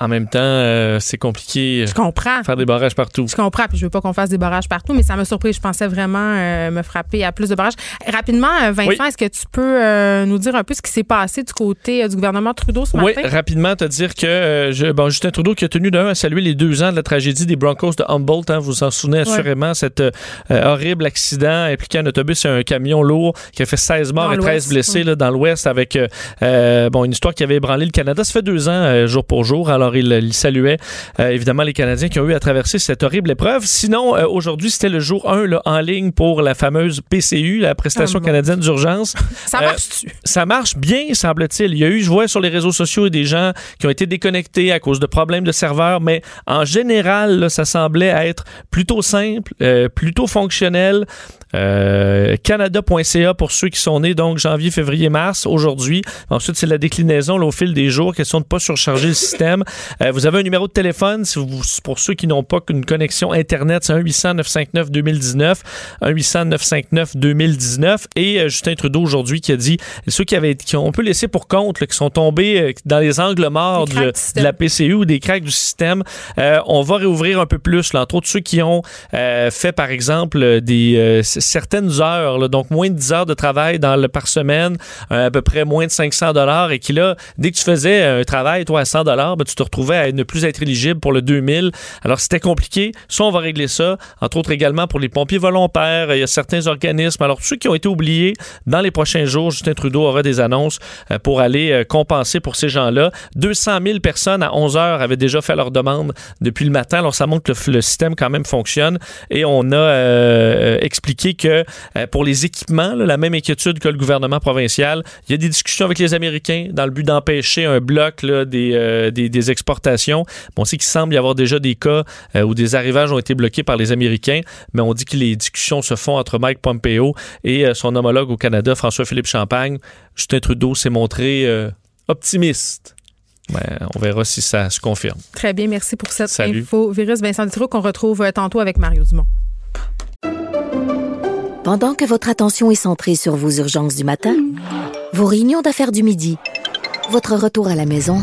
En même temps, euh, c'est compliqué. Je comprends. Faire des barrages partout. Je comprends, puis je veux pas qu'on fasse des barrages partout, mais ça m'a surpris. Je pensais vraiment euh, me frapper à plus de barrages. Rapidement, euh, Vincent, Oui. est-ce que tu peux euh, nous dire un peu ce qui s'est passé du côté euh, du gouvernement Trudeau ce Oui, matin? rapidement, te dire que euh, je- bon, Justin Trudeau qui a tenu d'un à saluer les deux ans de la tragédie des Broncos de Humboldt. hein, vous vous en souvenez assurément, cet euh, horrible accident impliquant un autobus et un camion lourd qui a fait 16 morts Dans et 13 l'Ouest, blessés oui. là, dans l'Ouest avec euh, euh, bon, une histoire qui avait ébranlé le Canada. Ça fait deux ans, euh, jour pour jour. Alors, il, il saluait euh, évidemment les Canadiens qui ont eu à traverser cette horrible épreuve. Sinon, euh, aujourd'hui, c'était le jour 1 là, en ligne pour la fameuse PCU, la prestation Ah, canadienne d'urgence. Ça Euh, marche-tu? ça marche bien, semble-t-il. Il y a eu, je vois sur les réseaux sociaux, des gens qui ont été déconnectés à cause de problèmes de serveurs, mais en général, là, ça semblait être plutôt simple, plutôt fonctionnel. Euh, Canada.ca pour ceux qui sont nés donc janvier, février, mars, aujourd'hui. Ensuite, c'est la déclinaison là, au fil des jours, question de ne pas surcharger le système. Euh, vous avez un numéro de téléphone si vous, pour ceux qui n'ont pas qu'une connexion Internet, c'est 1-800-959-2019, 1-800-959-2019. Et euh, Justin Trudeau aujourd'hui qui a dit ceux qui avaient qui ont un peu laissé pour compte, là, qui sont tombés euh, dans les angles morts de, du la PCU ou des cracks du système, euh, on va réouvrir un peu plus. Là, entre autres, ceux qui ont fait, par exemple, des certaines heures, là, donc moins de 10 heures de travail dans le, par semaine, à peu près moins de 500 dollars, et qui là, dès que tu faisais un travail, toi, à 100 dollars, ben, tu te retrouvais à ne plus être éligible pour le 2000. Alors, c'était compliqué. Soit on va régler ça, entre autres également pour les pompiers volontaires, il y a certains organismes. Alors, tous ceux qui ont été oubliés, dans les prochains jours, Justin Trudeau aura des annonces euh, pour aller euh, compenser pour ces gens-là. 200 000 personnes à 11 heures avaient déjà fait leur demande depuis le matin. Alors, ça montre que le, système quand même fonctionne. Et on a euh, expliqué que pour les équipements, la même inquiétude que le gouvernement provincial, il y a des discussions avec les Américains dans le but d'empêcher un bloc des, euh, des, des exportations. Bon, on sait qu'il semble y avoir déjà des cas euh, où des arrivages ont été bloqués par les Américains, mais on dit que les discussions se font entre Mike Pompeo et euh, son homologue au Canada, François-Philippe Champagne. Justin Trudeau s'est montré euh, optimiste. Ben, on verra si ça se confirme. Très bien, merci pour cette Salut. info. Virus Vincent Dutroux qu'on retrouve euh, tantôt avec Mario Dumont. Pendant que votre attention est centrée sur vos urgences du matin, vos réunions d'affaires du midi, votre retour à la maison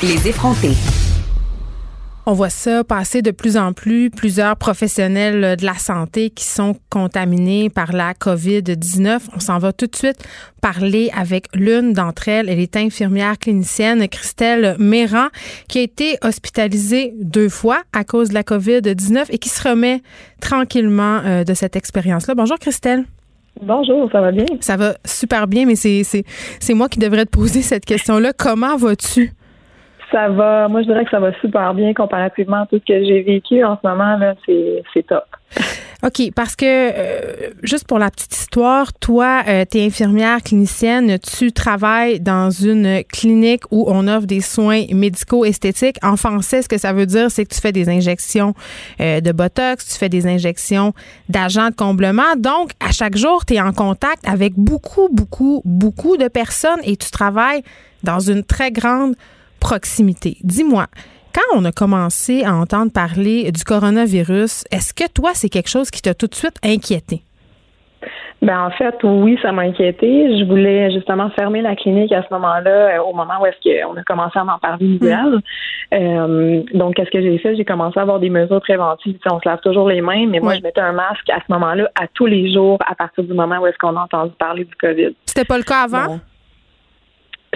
Les effrontés. On voit ça passer de plus en plus, plusieurs professionnels de la santé qui sont contaminés par la COVID-19. On s'en va tout de suite parler avec l'une d'entre elles. Elle est infirmière clinicienne, Christelle Méran, qui a été hospitalisée deux fois à cause de la COVID-19 et qui se remet tranquillement euh, de cette expérience-là. Bonjour Christelle. Bonjour, ça va bien? Ça va super bien, mais c'est moi qui devrais te poser cette question-là. Comment vas-tu? Ça va, moi je dirais que ça va super bien comparativement à tout ce que j'ai vécu en ce moment, là, c'est top. OK, parce que euh, juste pour la petite histoire, toi, euh, tu es infirmière clinicienne, tu travailles dans une clinique où on offre des soins médicaux esthétiques. En français, ce que ça veut dire, c'est que tu fais des injections euh, de Botox, tu fais des injections d'agents de comblement. Donc, à chaque jour, tu es en contact avec beaucoup, beaucoup, beaucoup de personnes et tu travailles dans une très grande proximité. Dis-moi, quand on a commencé à entendre parler du coronavirus, est-ce que toi, c'est quelque chose qui t'a tout de suite inquiété? Ben en fait, oui, ça m'a inquiété. Je voulais justement fermer la clinique à ce moment-là, euh, au moment où est-ce qu'on a commencé à m'en parler nouvelles. Euh, donc, qu'est-ce que j'ai fait? J'ai commencé à avoir des mesures préventives. on se lave toujours les mains, mais moi, je mettais un masque à ce moment-là, à tous les jours, à partir du moment où est-ce qu'on a entendu parler du COVID. C'était pas le cas avant?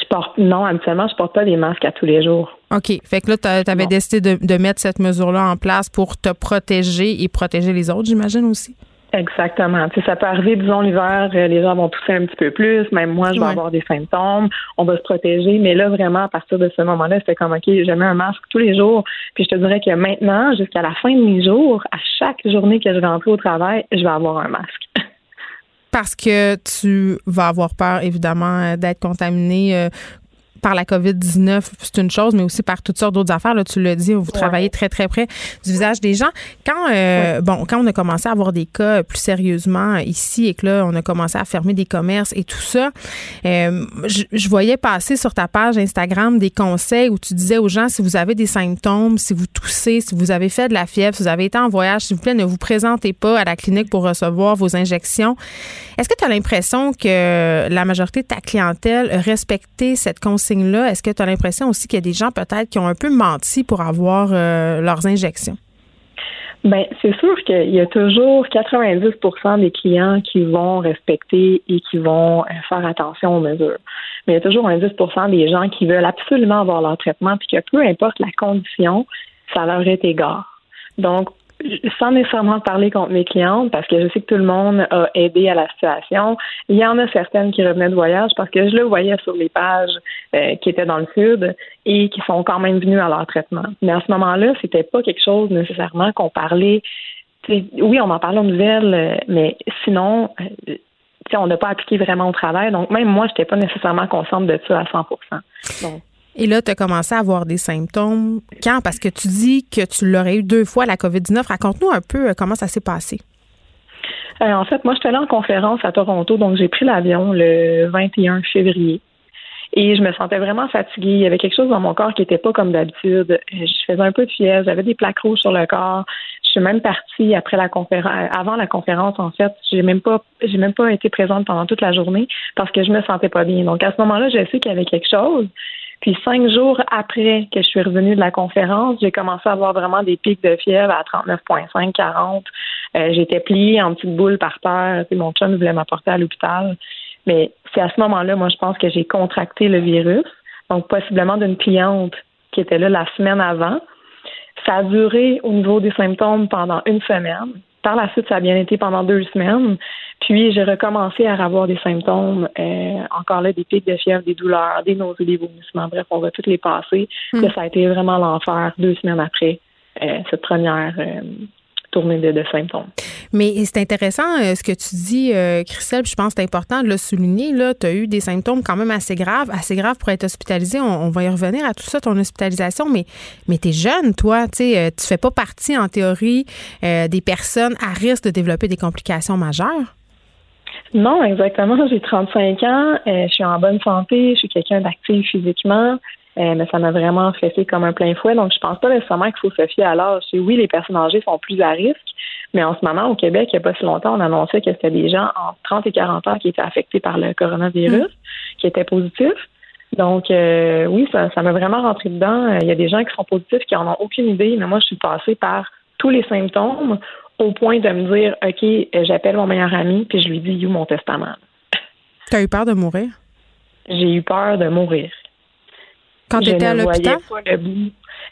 Je porte non, habituellement, je porte pas des masques à tous les jours. OK. Fait que là, tu avais décidé de, mettre cette mesure-là en place pour te protéger et protéger les autres, j'imagine aussi? Exactement. Tu sais, ça peut arriver, disons, l'hiver, euh, les gens vont tousser un petit peu plus. Même moi, je vais avoir des symptômes. On va se protéger. Mais là, vraiment, à partir de ce moment-là, c'était comme, OK, je mets un masque tous les jours. Puis je te dirais que maintenant, jusqu'à la fin de mes jours, à chaque journée que je rentre au travail, je vais avoir un masque. Parce que tu vas avoir peur, évidemment, euh, d'être contaminé euh, par la COVID-19, c'est une chose, mais aussi par toutes sortes d'autres affaires. Là, tu l'as dit, vous travaillez très, très près du visage des gens. Quand, euh, bon, quand on a commencé à avoir des cas plus sérieusement ici et que là, on a commencé à fermer des commerces et tout ça, euh, je, voyais passer sur ta page Instagram des conseils où tu disais aux gens, si vous avez des symptômes, si vous toussez, si vous avez fait de la fièvre, si vous avez été en voyage, s'il vous plaît, ne vous présentez pas à la clinique pour recevoir vos injections. Est-ce que tu as l'impression que la majorité de ta clientèle a respecté cette conseil est-ce que tu as l'impression aussi qu'il y a des gens peut-être qui ont un peu menti pour avoir euh, leurs injections? Ben, c'est sûr qu'il y a toujours 90% des clients qui vont respecter et qui vont euh, faire attention aux mesures. Mais il y a toujours un 10% des gens qui veulent absolument avoir leur traitement puis que peu importe la condition, ça leur est égal. Donc, sans nécessairement parler contre mes clientes, parce que je sais que tout le monde a aidé à la situation, il y en a certaines qui revenaient de voyage parce que je le voyais sur les pages euh, qui étaient dans le sud et qui sont quand même venues à leur traitement. Mais à ce moment-là, c'était pas quelque chose nécessairement qu'on parlait. oui, on en parlait aux nouvelles, euh, mais sinon, euh, on n'a pas appliqué vraiment au travail. Donc même moi, je n'étais pas nécessairement consciente de ça à 100 donc, et là, tu as commencé à avoir des symptômes. Quand? Parce que tu dis que tu l'aurais eu deux fois, la COVID-19. Raconte-nous un peu euh, comment ça s'est passé. Euh, en fait, moi, je suis allée en conférence à Toronto, donc j'ai pris l'avion le 21 février. Et je me sentais vraiment fatiguée. Il y avait quelque chose dans mon corps qui n'était pas comme d'habitude. Euh, je faisais un peu de fièvre, j'avais des plaques rouges sur le corps. Je suis même partie après la conférence, avant la conférence, en fait. J'ai même pas, j'ai même pas été présente pendant toute la journée parce que je me sentais pas bien. Donc, à ce moment-là, j'ai su qu'il y avait quelque chose. Puis cinq jours après que je suis revenue de la conférence, j'ai commencé à avoir vraiment des pics de fièvre à 39,5, 40. Euh, j'étais pliée en petites boules par terre. mon chum voulait m'apporter à l'hôpital. Mais c'est à ce moment-là, moi, je pense que j'ai contracté le virus. Donc, possiblement d'une cliente qui était là la semaine avant. Ça a duré au niveau des symptômes pendant une semaine. Par la suite, ça a bien été pendant deux semaines. Puis, j'ai recommencé à avoir des symptômes, euh, encore là, des pics de fièvre, des douleurs, des nausées, des vomissements. Bref, on va toutes les passer. Hmm. ça a été vraiment l'enfer deux semaines après euh, cette première, euh, tournée de, de symptômes. Mais c'est intéressant euh, ce que tu dis, euh, Christelle, puis je pense que c'est important de le souligner. Tu as eu des symptômes quand même assez graves, assez graves pour être hospitalisé. On, va y revenir à tout ça, ton hospitalisation, mais, mais tu es jeune, toi. Tu ne fais pas partie, en théorie, des personnes à risque de développer des complications majeures? Non, exactement. J'ai 35 ans, je suis en bonne santé, je suis quelqu'un d'actif physiquement. Euh, mais ça m'a vraiment fessé comme un plein fouet. Donc, je pense pas nécessairement qu'il faut se fier à l'âge. Oui, les personnes âgées sont plus à risque, mais en ce moment, au Québec, il n'y a pas si longtemps, on annonçait que c'était des gens entre 30 et 40 ans qui étaient affectés par le coronavirus, mm. qui étaient positifs. Donc, euh, oui, ça, ça m'a vraiment rentré dedans. Il y a des gens qui sont positifs, qui en ont aucune idée, mais moi, je suis passée par tous les symptômes au point de me dire, OK, j'appelle mon meilleur ami, puis je lui dis, you, mon testament. Tu as eu peur de mourir? J'ai eu peur de mourir. Quand tu étais à l'hôpital?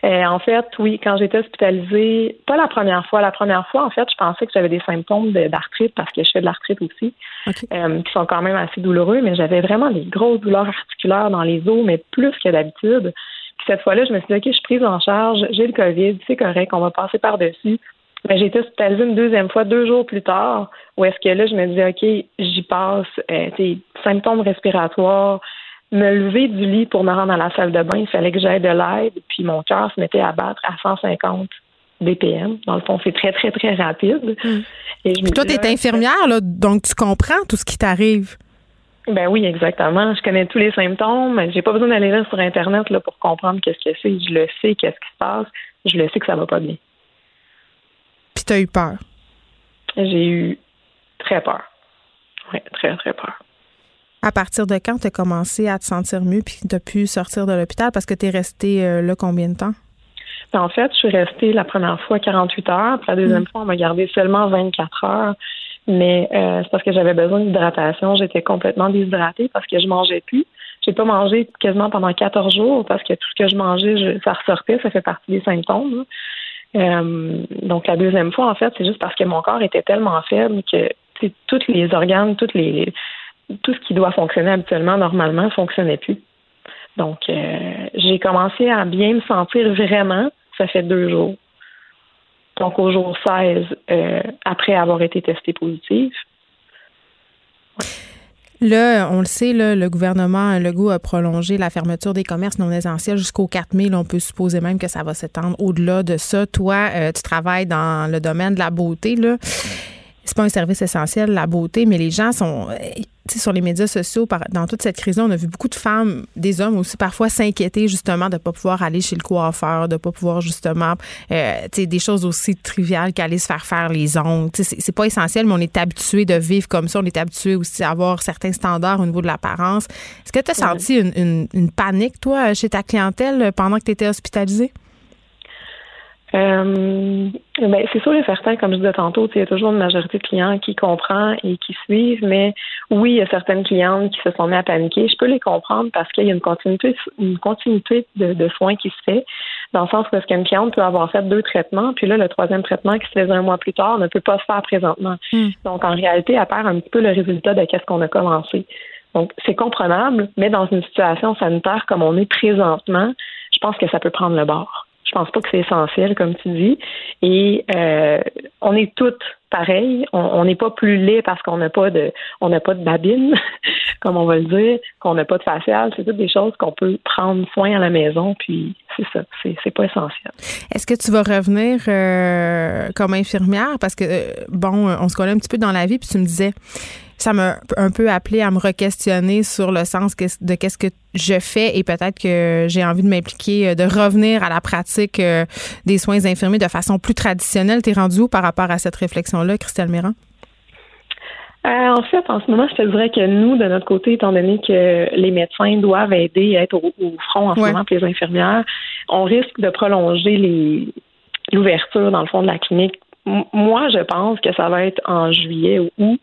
Euh, en fait, oui, quand j'étais hospitalisée, pas la première fois. La première fois, en fait, je pensais que j'avais des symptômes d'arthrite parce que je fais de l'arthrite aussi, euh, qui sont quand même assez douloureux, mais j'avais vraiment des grosses douleurs articulaires dans les os, mais plus que d'habitude. Puis cette fois-là, je me suis dit, OK, je suis prise en charge, j'ai le COVID, c'est correct, on va passer par-dessus. Mais j'ai été hospitalisée une deuxième fois, deux jours plus tard, où est-ce que là, je me disais, OK, j'y passe, euh, symptômes respiratoires, me lever du lit pour me rendre à la salle de bain, il fallait que j'aille de l'aide, puis mon cœur se mettait à battre à 150 BPM. Dans le fond, c'est très, très, très rapide. Hmm. Et je toi, tu es infirmière, là, donc tu comprends tout ce qui t'arrive. Ben oui, exactement. Je connais tous les symptômes. J'ai pas besoin d'aller là sur Internet là, pour comprendre qu'est-ce que c'est. Je le sais, qu'est-ce qui se passe. Je le sais que ça va pas bien. Puis tu as eu peur? J'ai eu très peur. Oui, très, très peur. À partir de quand tu as commencé à te sentir mieux puis tu as pu sortir de l'hôpital? Parce que tu es resté euh, là combien de temps? Ben, en fait, je suis restée la première fois 48 heures, puis la deuxième mm. fois, on m'a gardé seulement 24 heures. Mais euh, c'est parce que j'avais besoin d'hydratation. J'étais complètement déshydratée parce que je mangeais plus. J'ai pas mangé quasiment pendant 14 jours parce que tout ce que je mangeais, ça ressortait. Ça fait partie des symptômes. Euh, donc la deuxième fois, en fait, c'est juste parce que mon corps était tellement faible que tous les organes, toutes les, tout ce qui doit fonctionner habituellement, normalement, ne fonctionnait plus. Donc, euh, j'ai commencé à bien me sentir vraiment, ça fait deux jours. Donc, au jour 16, euh, après avoir été testée positive. Là, on le sait, le gouvernement Legault a prolongé la fermeture des commerces non essentiels jusqu'au 4 mai. on peut supposer même que ça va s'étendre au-delà de ça. Toi, euh, tu travailles dans le domaine de la beauté. Là c'est pas un service essentiel, la beauté, mais les gens sont, euh, sur les médias sociaux, dans toute cette crise-là, on a vu beaucoup de femmes, des hommes aussi, parfois s'inquiéter justement de ne pas pouvoir aller chez le coiffeur, de ne pas pouvoir justement, euh, des choses aussi triviales qu'aller se faire faire les ongles. C'est pas essentiel, mais on est habitué de vivre comme ça. On est habitué aussi à avoir certains standards au niveau de l'apparence. Est-ce que tu as senti une, une, panique, toi, chez ta clientèle pendant que tu étais hospitalisée? Euh, ben, c'est sûr et certain, comme je disais tantôt, il y a toujours une majorité de clients qui comprend et qui suivent, mais oui, il y a certaines clientes qui se sont mis à paniquer. Je peux les comprendre parce qu'il y a une continuité, une continuité de, soins qui se fait, dans le sens où est-ce qu'une cliente peut avoir fait deux traitements, puis là, le troisième traitement qui se faisait un mois plus tard ne peut pas se faire présentement. Hmm. Donc, en réalité, elle perd un petit peu le résultat de qu'est-ce qu'on a commencé. Donc, c'est comprenable, mais dans une situation sanitaire comme on est présentement, je pense que ça peut prendre le bord. Je pense pas que c'est essentiel, comme tu dis. Et euh, on est toutes pareilles. On n'est pas plus laid parce qu'on n'a pas de on n'a pas de babine, comme on va le dire, qu'on n'a pas de facial. C'est toutes des choses qu'on peut prendre soin à la maison. Puis c'est ça. C'est pas essentiel. Est-ce que tu vas revenir euh, comme infirmière? Parce que euh, bon, on se connaît un petit peu dans la vie, puis tu me disais ça m'a un peu appelé à me re-questionner sur le sens de qu'est-ce que je fais et peut-être que j'ai envie de m'impliquer, euh, de revenir à la pratique euh, des soins infirmiers de façon plus traditionnelle. T'es rendu où par rapport à cette réflexion-là, Christelle Méran? Euh, en fait, en ce moment, je te dirais que nous, de notre côté, étant donné que les médecins doivent aider à être au, front en ce moment, les infirmières, on risque de prolonger les l'ouverture, dans le fond, de la clinique. moi, je pense que ça va être en juillet ou août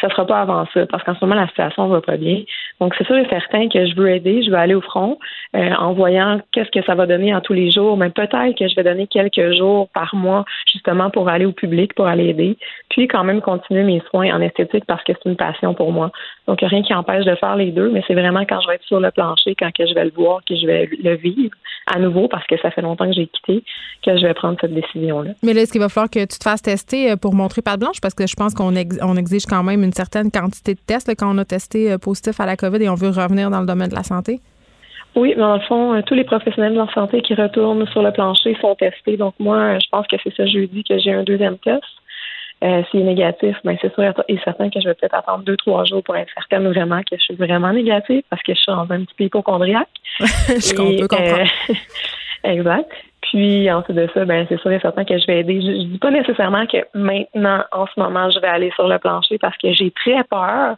ça sera pas avant ça, parce qu'en ce moment, la situation va pas bien. Donc, c'est sûr et certain que je veux aider, je veux aller au front euh, en voyant qu'est-ce que ça va donner en tous les jours, mais peut-être que je vais donner quelques jours par mois, justement, pour aller au public, pour aller aider, puis quand même continuer mes soins en esthétique parce que c'est une passion pour moi. Donc, rien qui empêche de faire les deux, mais c'est vraiment quand je vais être sur le plancher, quand que je vais le voir, que je vais le vivre à nouveau, parce que ça fait longtemps que j'ai quitté, que je vais prendre cette décision-là. Mais là, est-ce qu'il va falloir que tu te fasses tester euh, pour montrer pas de blanche? Parce que je pense qu'on on exige quand même une certaine quantité de tests quand on a testé euh, positif à la COVID et on veut revenir dans le domaine de la santé. Oui, mais dans le fond, euh, tous les professionnels de la santé qui retournent sur le plancher sont testés. Donc moi, je pense que c'est ce jeudi que j'ai un deuxième test. Euh, s'il est négatif, ben c'est sûr et certain que je vais peut-être attendre deux, trois jours pour être certaine vraiment que je suis vraiment négative parce que je suis dans un petit peu hypochondriaque. je peux comprendre. Euh, exact. Puis ensuite de ça, ben c'est sûr et certain que je vais aider. Je, je dis pas nécessairement que maintenant, en ce moment, je vais aller sur le plancher parce que j'ai très peur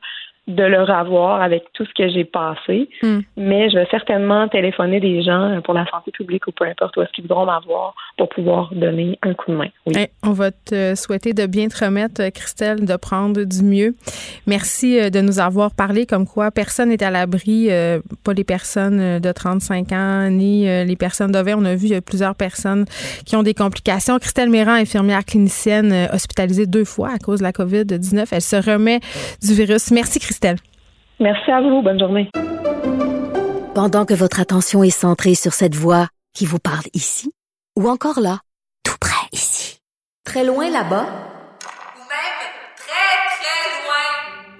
de le revoir avec tout ce que j'ai passé. Hmm. Mais je vais certainement téléphoner des gens pour la santé publique ou peu importe où est-ce qu'ils voudront m'avoir pour pouvoir donner un coup de main. Oui. on va te souhaiter de bien te remettre, Christelle, de prendre du mieux. Merci euh, de nous avoir parlé comme quoi personne n'est à l'abri, euh, pas les personnes euh, de 35 ans ni les personnes de On a vu il y a plusieurs personnes qui ont des complications. Christelle Méran, infirmière clinicienne hospitalisée deux fois à cause de la COVID-19. Elle se remet du virus. Merci, Christelle. Merci à vous. Bonne journée. Pendant que votre attention est centrée sur cette voix qui vous parle ici, ou encore là, tout près ici, très loin là-bas, ou même très, très loin,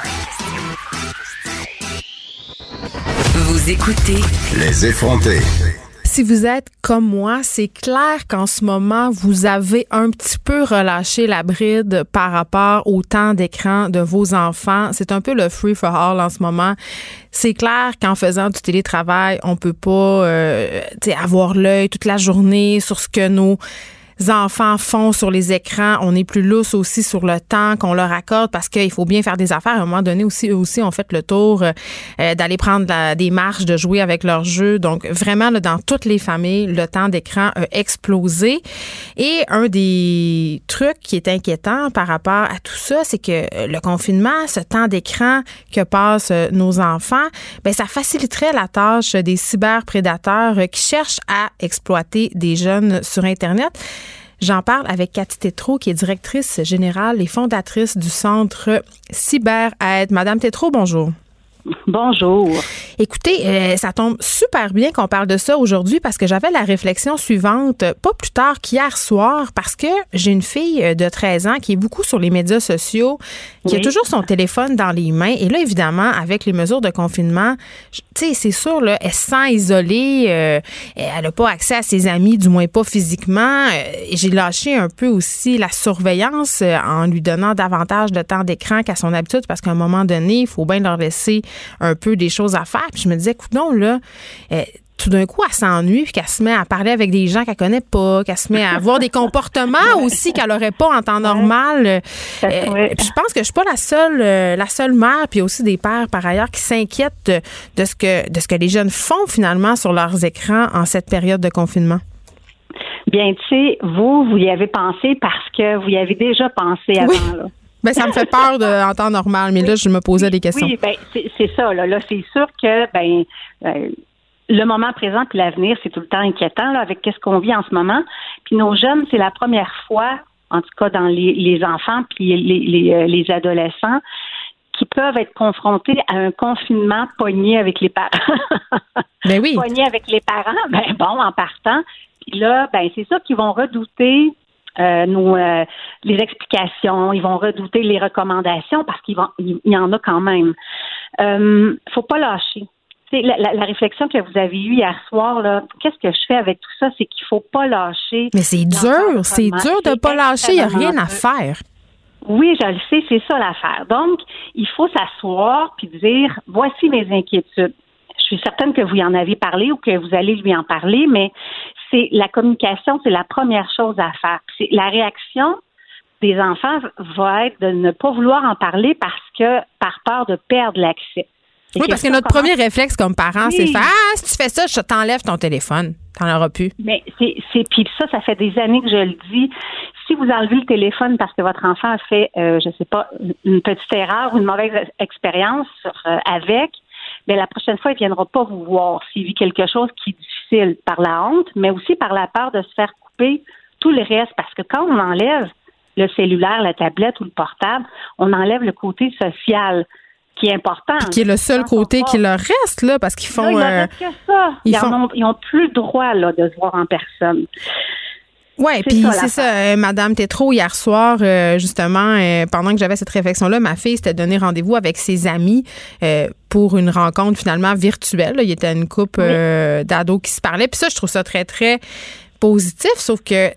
Vous écoutez Les effronter. Si vous êtes comme moi, c'est clair qu'en ce moment, vous avez un petit peu relâché la bride par rapport au temps d'écran de vos enfants. C'est un peu le free for all en ce moment. C'est clair qu'en faisant du télétravail, on peut pas euh, avoir l'œil toute la journée sur ce que nos enfants font sur les écrans. On est plus lousse aussi sur le temps qu'on leur accorde parce qu'il faut bien faire des affaires. À un moment donné aussi, eux aussi, on fait le tour euh, euh, d'aller prendre des marches, de jouer avec leurs jeux. Donc, vraiment, là, dans toutes les familles, le temps d'écran a explosé. Et un des trucs qui est inquiétant par rapport à tout ça, c'est que euh, le confinement, ce temps d'écran que passent nos enfants, ben ça faciliterait la tâche des cyberprédateurs qui cherchent à exploiter des jeunes sur Internet. J'en parle avec Cathy Tétrault, qui est directrice générale et fondatrice du centre CyberAide. Madame Tétrault, bonjour. Bonjour. Écoutez, euh, ça tombe super bien qu'on parle de ça aujourd'hui parce que j'avais la réflexion suivante, pas plus tard qu'hier soir, parce que j'ai une fille de 13 ans qui est beaucoup sur les médias sociaux, qui a toujours son téléphone dans les mains. Et là, évidemment, avec les mesures de confinement, tu sais, c'est sûr, là, elle se sent isolée, euh, elle n'a pas accès à ses amis, du moins pas physiquement. Euh, j'ai lâché un peu aussi la surveillance en lui donnant davantage de temps d'écran qu'à son habitude parce qu'à un moment donné, il faut bien leur laisser un peu des choses à faire. Puis je me disais, écoute, non, là, euh, tout d'un coup, elle s'ennuie, puis qu'elle se met à parler avec des gens qu'elle connaît pas, qu'elle se met à avoir des comportements aussi qu'elle n'aurait pas en temps normal. Euh, puis je pense que je suis pas la seule, euh, la seule mère, puis aussi des pères par ailleurs qui s'inquiètent de, ce que de ce que les jeunes font finalement sur leurs écrans en cette période de confinement. Bien, tu sais, vous, vous y avez pensé parce que vous y avez déjà pensé avant. Là. Ben, ça me fait peur de, en temps normal, mais là, je me posais des questions. Oui, ben, c'est ça. Là, là c'est sûr que ben, euh, le moment présent puis l'avenir, c'est tout le temps inquiétant là, avec qu'est-ce qu'on vit en ce moment. Puis nos jeunes, c'est la première fois, en tout cas dans les, les enfants puis les, les, euh, les adolescents, qui peuvent être confrontés à un confinement pogné avec les parents. ben oui. Pogné avec les parents, ben bon, en partant. Puis là, ben c'est ça qu'ils vont redouter euh, euh, les explications, ils vont redouter les recommandations parce qu'il il y en a quand même. Euh, faut pas lâcher. La, la, la, réflexion que vous avez eue hier soir, là, qu'est-ce que je fais avec tout ça, c'est qu'il faut pas lâcher. Mais c'est dur, c'est dur de pas lâcher, il n'y a rien à faire. Oui, je le sais, c'est ça l'affaire. Donc, il faut s'asseoir puis dire voici mes inquiétudes. Je suis certaine que vous y en avez parlé ou que vous allez lui en parler, mais c'est la communication, c'est la première chose à faire. C'est la réaction des enfants va être de ne pas vouloir en parler parce que par peur de perdre l'accès. Oui, parce que notre premier réflexe comme parent, c'est faire Ah, si tu fais ça, je t'enlève ton téléphone. T'en auras plus. Mais c'est, puis ça, ça fait des années que je le dis. Si vous enlevez le téléphone parce que votre enfant a fait, euh, je sais pas, une petite erreur ou une mauvaise expérience euh, avec, mais la prochaine fois, il viendra pas vous voir s'il vit quelque chose qui est difficile par la honte, mais aussi par la peur de se faire couper tout le reste. Parce que quand on enlève le cellulaire, la tablette ou le portable, on enlève le côté social qui est important. qui est le seul côté qui leur reste, là, parce qu'ils font. Là, il que ça. Ils, ont, ils ont plus le droit là, de se voir en personne. Oui, puis c'est ça, euh, Madame Tétro, hier soir, euh, justement, euh, pendant que j'avais cette réflexion-là, ma fille s'était donné rendez-vous avec ses amis pour une rencontre finalement virtuelle. Il y était une couple d'ados qui se parlaient. Puis ça, je trouve ça très, très positif, sauf que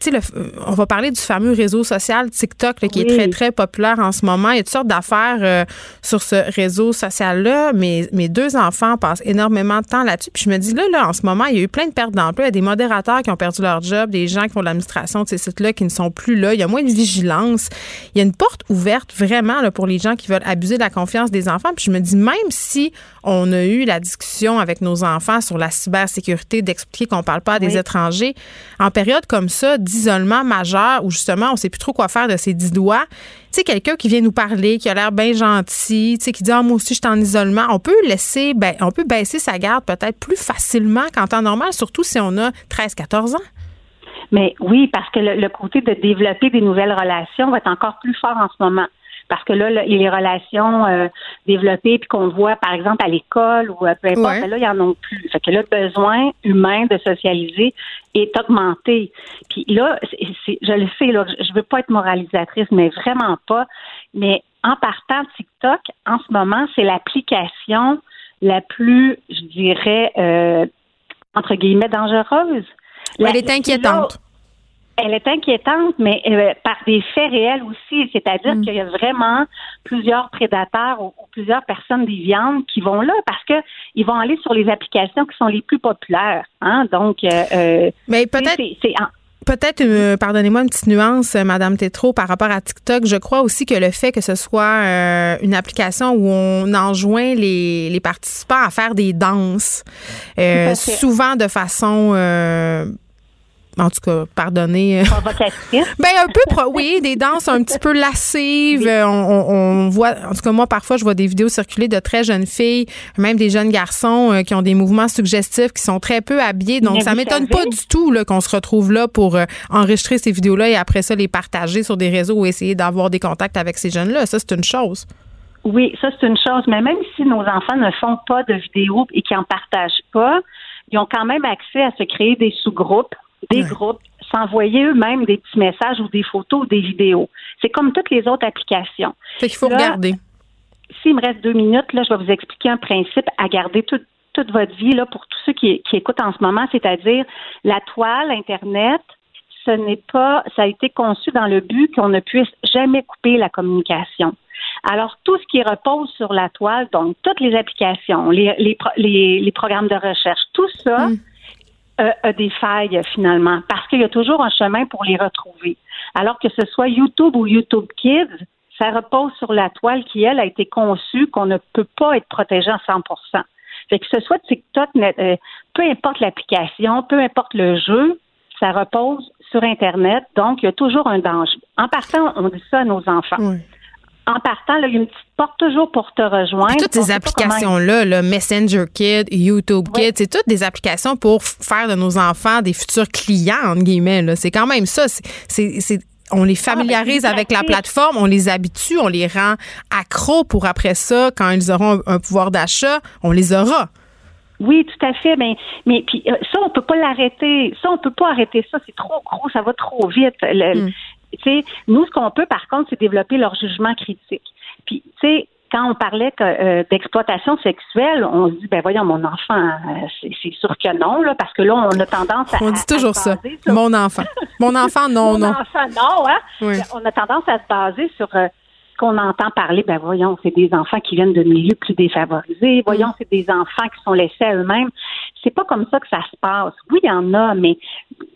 sais, on va parler du fameux réseau social TikTok qui est très, très populaire en ce moment. Il y a toutes sortes d'affaires euh, sur ce réseau social-là. Mes, mes deux enfants passent énormément de temps là-dessus. Puis je me dis, là, là, en ce moment, il y a eu plein de pertes d'emploi. Il y a des modérateurs qui ont perdu leur job, des gens qui font de l'administration de ces sites-là qui ne sont plus là. Il y a moins de vigilance. Il y a une porte ouverte vraiment là, pour les gens qui veulent abuser de la confiance des enfants. Puis je me dis, même si on a eu la discussion avec nos enfants sur la cybersécurité, d'expliquer qu'on ne parle pas à des étrangers, en période comme ça, d'isolement majeur où justement on sait plus trop quoi faire de ses dix doigts, tu quelqu'un qui vient nous parler, qui a l'air bien gentil, tu sais, qui dit, ah, moi aussi, je suis en isolement, on peut laisser, ben, on peut baisser sa garde peut-être plus facilement qu'en temps normal, surtout si on a 13, 14 ans. Mais oui, parce que le, côté de développer des nouvelles relations va être encore plus fort en ce moment parce que là, les relations euh, développées puis qu'on voit par exemple à l'école ou euh, peu importe, ben là, il y en a plus. Fait que là, le besoin humain de socialiser est augmenté. Puis là, je le sais, là, je veux pas être moralisatrice, mais vraiment pas. Mais en partant de TikTok, en ce moment, c'est l'application la plus, je dirais, euh, entre guillemets, dangereuse. elle est inquiétante. Elle est inquiétante, mais euh, par des faits réels aussi. C'est-à-dire mm. qu'il y a vraiment plusieurs prédateurs ou, plusieurs personnes déviantes qui vont là parce que ils vont aller sur les applications qui sont les plus populaires. Hein? Donc, euh, euh mais peut-être. Peut-être, euh, pardonnez-moi une petite nuance, Madame Tétro, par rapport à TikTok. Je crois aussi que le fait que ce soit une application où on enjoint les, les participants à faire des danses, souvent de façon en tout cas, pardonnez. ben un peu, oui, des danses un petit peu lascives. On, on, voit, en tout cas moi parfois je vois des vidéos circuler de très jeunes filles, même des jeunes garçons euh, qui ont des mouvements suggestifs, qui sont très peu habillés. Donc ça m'étonne pas du tout qu'on se retrouve là pour euh, enregistrer ces vidéos-là et après ça les partager sur des réseaux ou essayer d'avoir des contacts avec ces jeunes-là. Ça c'est une chose. Oui, ça c'est une chose. Mais même si nos enfants ne font pas de vidéos et qui en partagent pas, ils ont quand même accès à se créer des sous-groupes des groupes, s'envoyer eux-mêmes des petits messages ou des photos ou des vidéos. C'est comme toutes les autres applications. Fait qu'il faut regarder. S'il me reste deux minutes, là, je vais vous expliquer un principe à garder toute votre vie là, pour tous ceux qui, qui écoutent en ce moment, c'est-à-dire la toile, Internet, ce n'est pas, ça a été conçu dans le but qu'on ne puisse jamais couper la communication. Alors, tout ce qui repose sur la toile, donc toutes les applications, les, les, les, programmes de recherche, tout ça, hmm a, des failles finalement, parce qu'il y a toujours un chemin pour les retrouver. Alors que ce soit YouTube ou YouTube Kids, ça repose sur la toile qui, elle, a été conçue qu'on ne peut pas être protégé à 100% fait que ce soit TikTok, euh, peu importe l'application, peu importe le jeu, ça repose sur Internet, donc il y a toujours un danger. En partant, on dit ça à nos enfants en partant, il y a une petite porte toujours pour te rejoindre. toutes ces applications-là, le Messenger Kid, YouTube Kid, c'est toutes des applications pour faire de nos enfants des futurs clients, entre guillemets. C'est quand même ça. C'est on les ah, ben, familiarise avec la plateforme, on les habitue, on les rend accros pour après ça, quand ils auront un, pouvoir d'achat, on les aura. Oui, tout à fait. Mais, mais puis euh, ça, on peut pas l'arrêter. Ça, on peut pas arrêter ça. C'est trop gros, ça va trop vite. Le, hmm nous, ce qu'on peut, par contre, c'est développer leur jugement critique. Puis, tu sais, quand on parlait euh, d'exploitation sexuelle, on se dit, ben voyons, mon enfant, euh, c'est sûr que non, là, parce que là, on a tendance à. On dit toujours ça. Mon enfant. Mon enfant, non, mon non. Mon enfant, non, hein? On a tendance à se baser sur euh, qu'on entend parler. Ben voyons, c'est des enfants qui viennent de milieux plus défavorisés. Voyons, mm. c'est des enfants qui sont laissés à eux-mêmes. c'est pas comme ça que ça se passe. Oui, il y en a, mais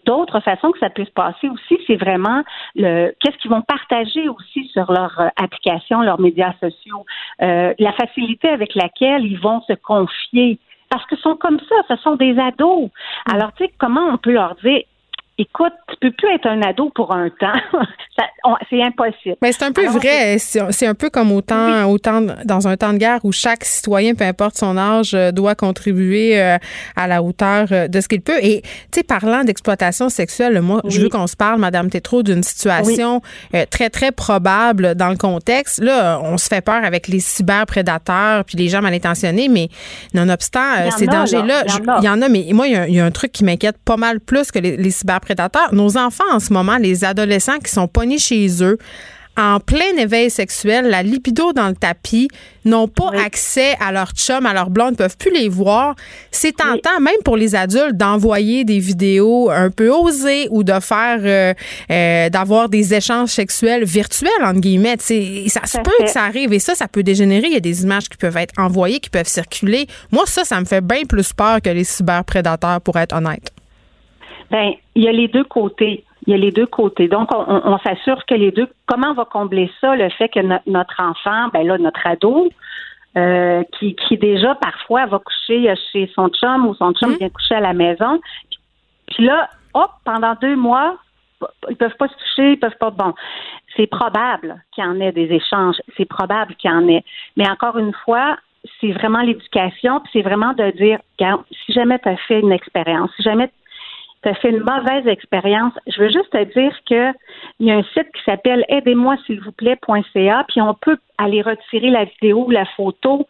d'autres façons que ça peut se passer aussi, c'est vraiment le qu'est-ce qu'ils vont partager aussi sur leur euh, application, leurs médias sociaux, euh, la facilité avec laquelle ils vont se confier. Parce que sont comme ça, ce sont des ados. Alors, tu sais, comment on peut leur dire, écoute, tu peux plus être un ado pour un temps. C'est impossible. Mais c'est un peu Alors, vrai. C'est un peu comme autant, autant dans un temps de guerre où chaque citoyen, peu importe son âge, euh, doit contribuer euh, à la hauteur euh, de ce qu'il peut. Et, tu sais, parlant d'exploitation sexuelle, moi, je veux qu'on se parle, Madame Tétrault, d'une situation très, très probable dans le contexte. Là, on se fait peur avec les cyberprédateurs puis les gens mal intentionnés, mais nonobstant ces dangers-là, Il y en a. il y en a, mais moi, il y a, un- il y a un truc qui m'inquiète pas mal plus que les, les cyberprédateurs. Nos enfants, en ce moment, les adolescents qui sont pognés chez eux, en plein éveil sexuel, la libido dans le tapis, n'ont pas accès à leur chum, à leur blonde, ne peuvent plus les voir. C'est tentant, même pour les adultes, d'envoyer des vidéos un peu osées ou de faire, euh, euh, d'avoir des échanges sexuels virtuels, entre guillemets. Ça se peut que ça arrive et ça, ça peut dégénérer. Il y a des images qui peuvent être envoyées, qui peuvent circuler. Moi, ça, ça me fait bien plus peur que les cyberprédateurs, pour être honnête. Ben, il y a les deux côtés. Il y a les deux côtés. Donc, on, s'assure que les deux. Comment on va combler ça, le fait que no- notre enfant, ben là, notre ado, euh, qui, qui déjà parfois va coucher chez son chum ou son chum vient coucher à la maison. Puis là, hop, pendant deux mois, ils peuvent pas se toucher, ils peuvent pas. Bon, c'est probable qu'il y en ait des échanges. C'est probable qu'il y en ait. Mais encore une fois, c'est vraiment l'éducation, puis c'est vraiment de dire, si jamais tu as fait une expérience, si jamais tu as fait une mauvaise expérience, je veux juste te dire que il y a un site qui s'appelle aidez-moi s'il vous plaît.ca, puis on peut aller retirer la vidéo ou la photo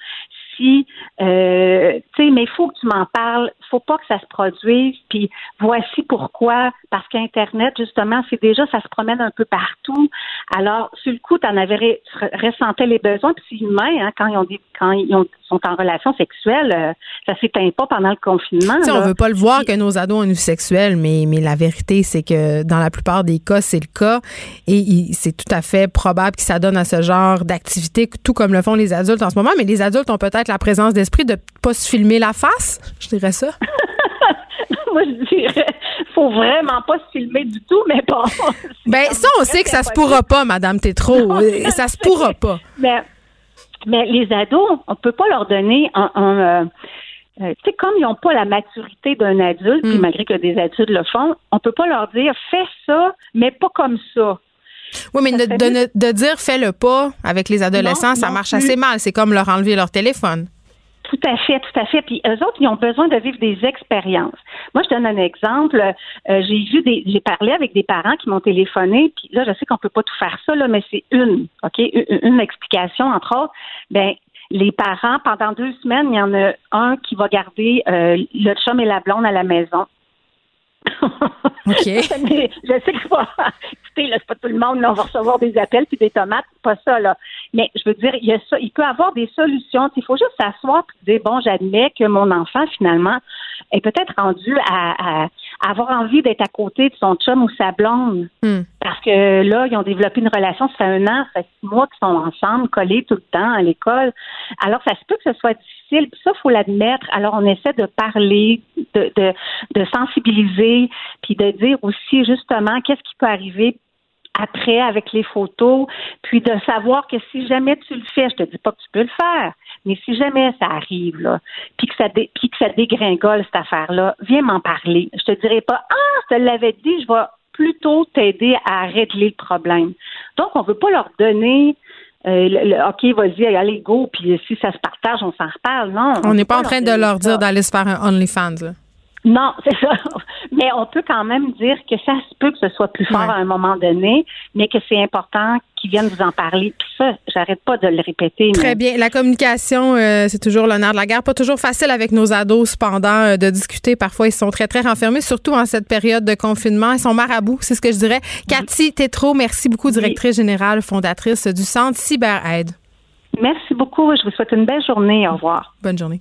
euh, tu sais, mais il faut que tu m'en parles, faut pas que ça se produise, puis voici pourquoi, parce qu'Internet, justement, c'est déjà, ça se promène un peu partout. Alors, sur le coup, tu en avais ré- ressentais les besoins, puis c'est humain, hein, quand ils ont des, quand ils ont- sont en relation sexuelle, euh, ça s'éteint pas pendant le confinement. Tu sais, on veut pas le voir que nos ados ont une vie sexuelle, mais, mais la vérité, c'est que dans la plupart des cas, c'est le cas. Et il- c'est tout à fait probable qu'ils s'adonnent à ce genre d'activité, tout comme le font les adultes en ce moment. Mais les adultes ont peut-être la présence d'esprit de pas se filmer la face? Je dirais ça. Moi, je dirais, faut vraiment pas se filmer du tout, mais bon. Ben, ça, on sait que ça se pourra pas, Madame Tétrault. Euh, ça se pourra pas. Mais, mais les ados, on peut pas leur donner un. un, euh, euh, tu sais, comme ils n'ont pas la maturité d'un adulte, puis malgré que des adultes le font, on peut pas leur dire fais ça, mais pas comme ça. Oui, mais de, de ne- de dire fais-le pas avec les adolescents, Non, ça non marche plus. assez mal. C'est comme leur enlever leur téléphone. Tout à fait, tout à fait. Puis eux autres, ils ont besoin de vivre des expériences. Moi, je donne un exemple. Euh, j'ai vu des, j'ai parlé avec des parents qui m'ont téléphoné. Puis là, je sais qu'on peut pas tout faire ça, là, mais c'est une, ok, une, une explication entre autres. Ben, les parents, pendant deux semaines, il y en a un qui va garder euh, le chum et la blonde à la maison. OK. Je sais que c'est pas, écoutez, là, c'est pas tout le monde, là, on va recevoir des appels puis des tomates, pas ça, là. Mais je veux dire, il y a ça, il peut avoir des solutions. Il faut juste s'asseoir et dire, bon, j'admets que mon enfant, finalement, est peut-être rendu à- à avoir envie d'être à côté de son chum ou sa blonde. Hmm. Parce que là, ils ont développé une relation, ça fait un an, ça fait six mois qu'ils sont ensemble, collés tout le temps à l'école. Alors, ça se peut que ce soit difficile, puis ça, faut l'admettre. Alors, on essaie de parler, de, de, de sensibiliser, puis de dire aussi, justement, qu'est-ce qui peut arriver après avec les photos, puis de savoir que si jamais tu le fais, je te dis pas que tu peux le faire, mais si jamais ça arrive là, puis que ça dé- puis que ça dégringole cette affaire-là, viens m'en parler. Je te dirai pas ah, je te l'avais dit, je vais plutôt t'aider à régler le problème. Donc on veut pas leur donner euh, le, le- OK, vas-y, allez, go, puis si ça se partage, on s'en reparle. Non. On n'est peut pas en train de leur dire d'aller se faire un OnlyFans. là. Non, c'est ça. Mais on peut quand même dire que ça se peut que ce soit plus fort Ouais. à un moment donné, mais que c'est important qu'ils viennent vous en parler. Puis ça, j'arrête pas de le répéter. Très mais- bien. La communication, euh, c'est toujours l'honneur de la guerre. Pas toujours facile avec nos ados, cependant, euh, de discuter. Parfois, ils sont très, très renfermés, surtout en cette période de confinement. Ils sont marabouts, c'est ce que je dirais. Cathy Tétrault, merci beaucoup, directrice générale, fondatrice du Centre CyberAide. Merci beaucoup. Je vous souhaite une belle journée. Au revoir. Bonne journée.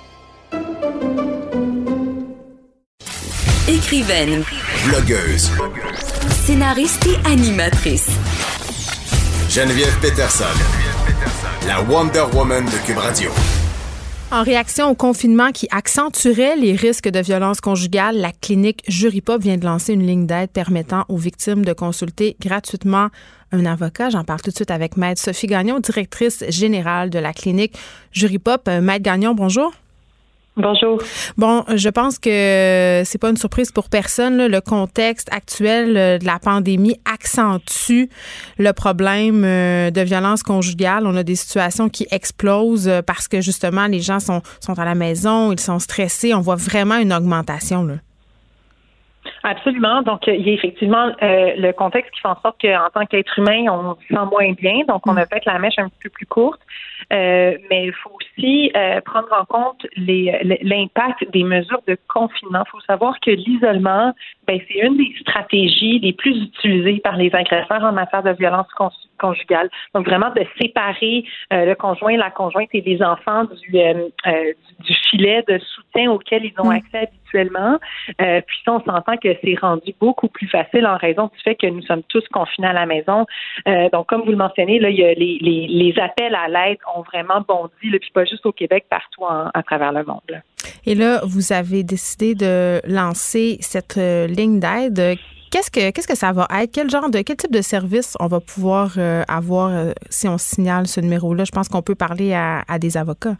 Écrivaine, Blogueuse. scénariste et animatrice. Geneviève Peterson. La Wonder Woman de Cube Radio. En réaction au confinement qui accentuerait les risques de violence conjugale, la clinique Juripop vient de lancer une ligne d'aide permettant aux victimes de consulter gratuitement un avocat. J'en parle tout de suite avec Maître Sophie Gagnon, directrice générale de la clinique Juripop. Euh, Maître Gagnon, bonjour. Bonjour. Bon, je pense que c'est pas une surprise pour personne. là. Le contexte actuel euh, de la pandémie accentue le problème euh, de violence conjugale. On a des situations qui explosent euh, parce que justement les gens sont, sont à la maison, ils sont stressés. On voit vraiment une augmentation. Là. Absolument. Donc, il y a effectivement euh, le contexte qui fait en sorte qu'en tant qu'être humain, on se sent moins bien. Donc, on a fait la mèche un peu plus courte. Euh, mais il faut aussi euh, prendre en compte les- l'impact des mesures de confinement. Il faut savoir que l'isolement, ben, c'est une des stratégies les plus utilisées par les agresseurs en matière de violence con- conjugale. Donc, vraiment de séparer euh, le conjoint, la conjointe et les enfants du, euh, euh, du, du filet de soutien auquel ils ont accès habituellement. Euh, puis ça, on s'entend que c'est rendu beaucoup plus facile en raison du fait que nous sommes tous confinés à la maison. Euh, donc, comme vous le mentionnez, là, il y a les, les, les appels à l'aide ont vraiment bondi, là, puis pas juste au Québec, partout en- à travers le monde. là. Et là, vous avez décidé de lancer cette euh, ligne d'aide. Qu'est-ce que qu'est-ce que ça va être? Quel genre de quel type de service on va pouvoir euh, avoir euh, si on signale ce numéro-là? Je pense qu'on peut parler à, à des avocats.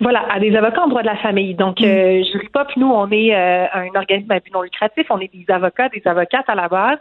Voilà, à des avocats en droit de la famille. Donc, euh, Juripop, nous, on est euh, un organisme à but non lucratif. On est des avocats, des avocates à la base.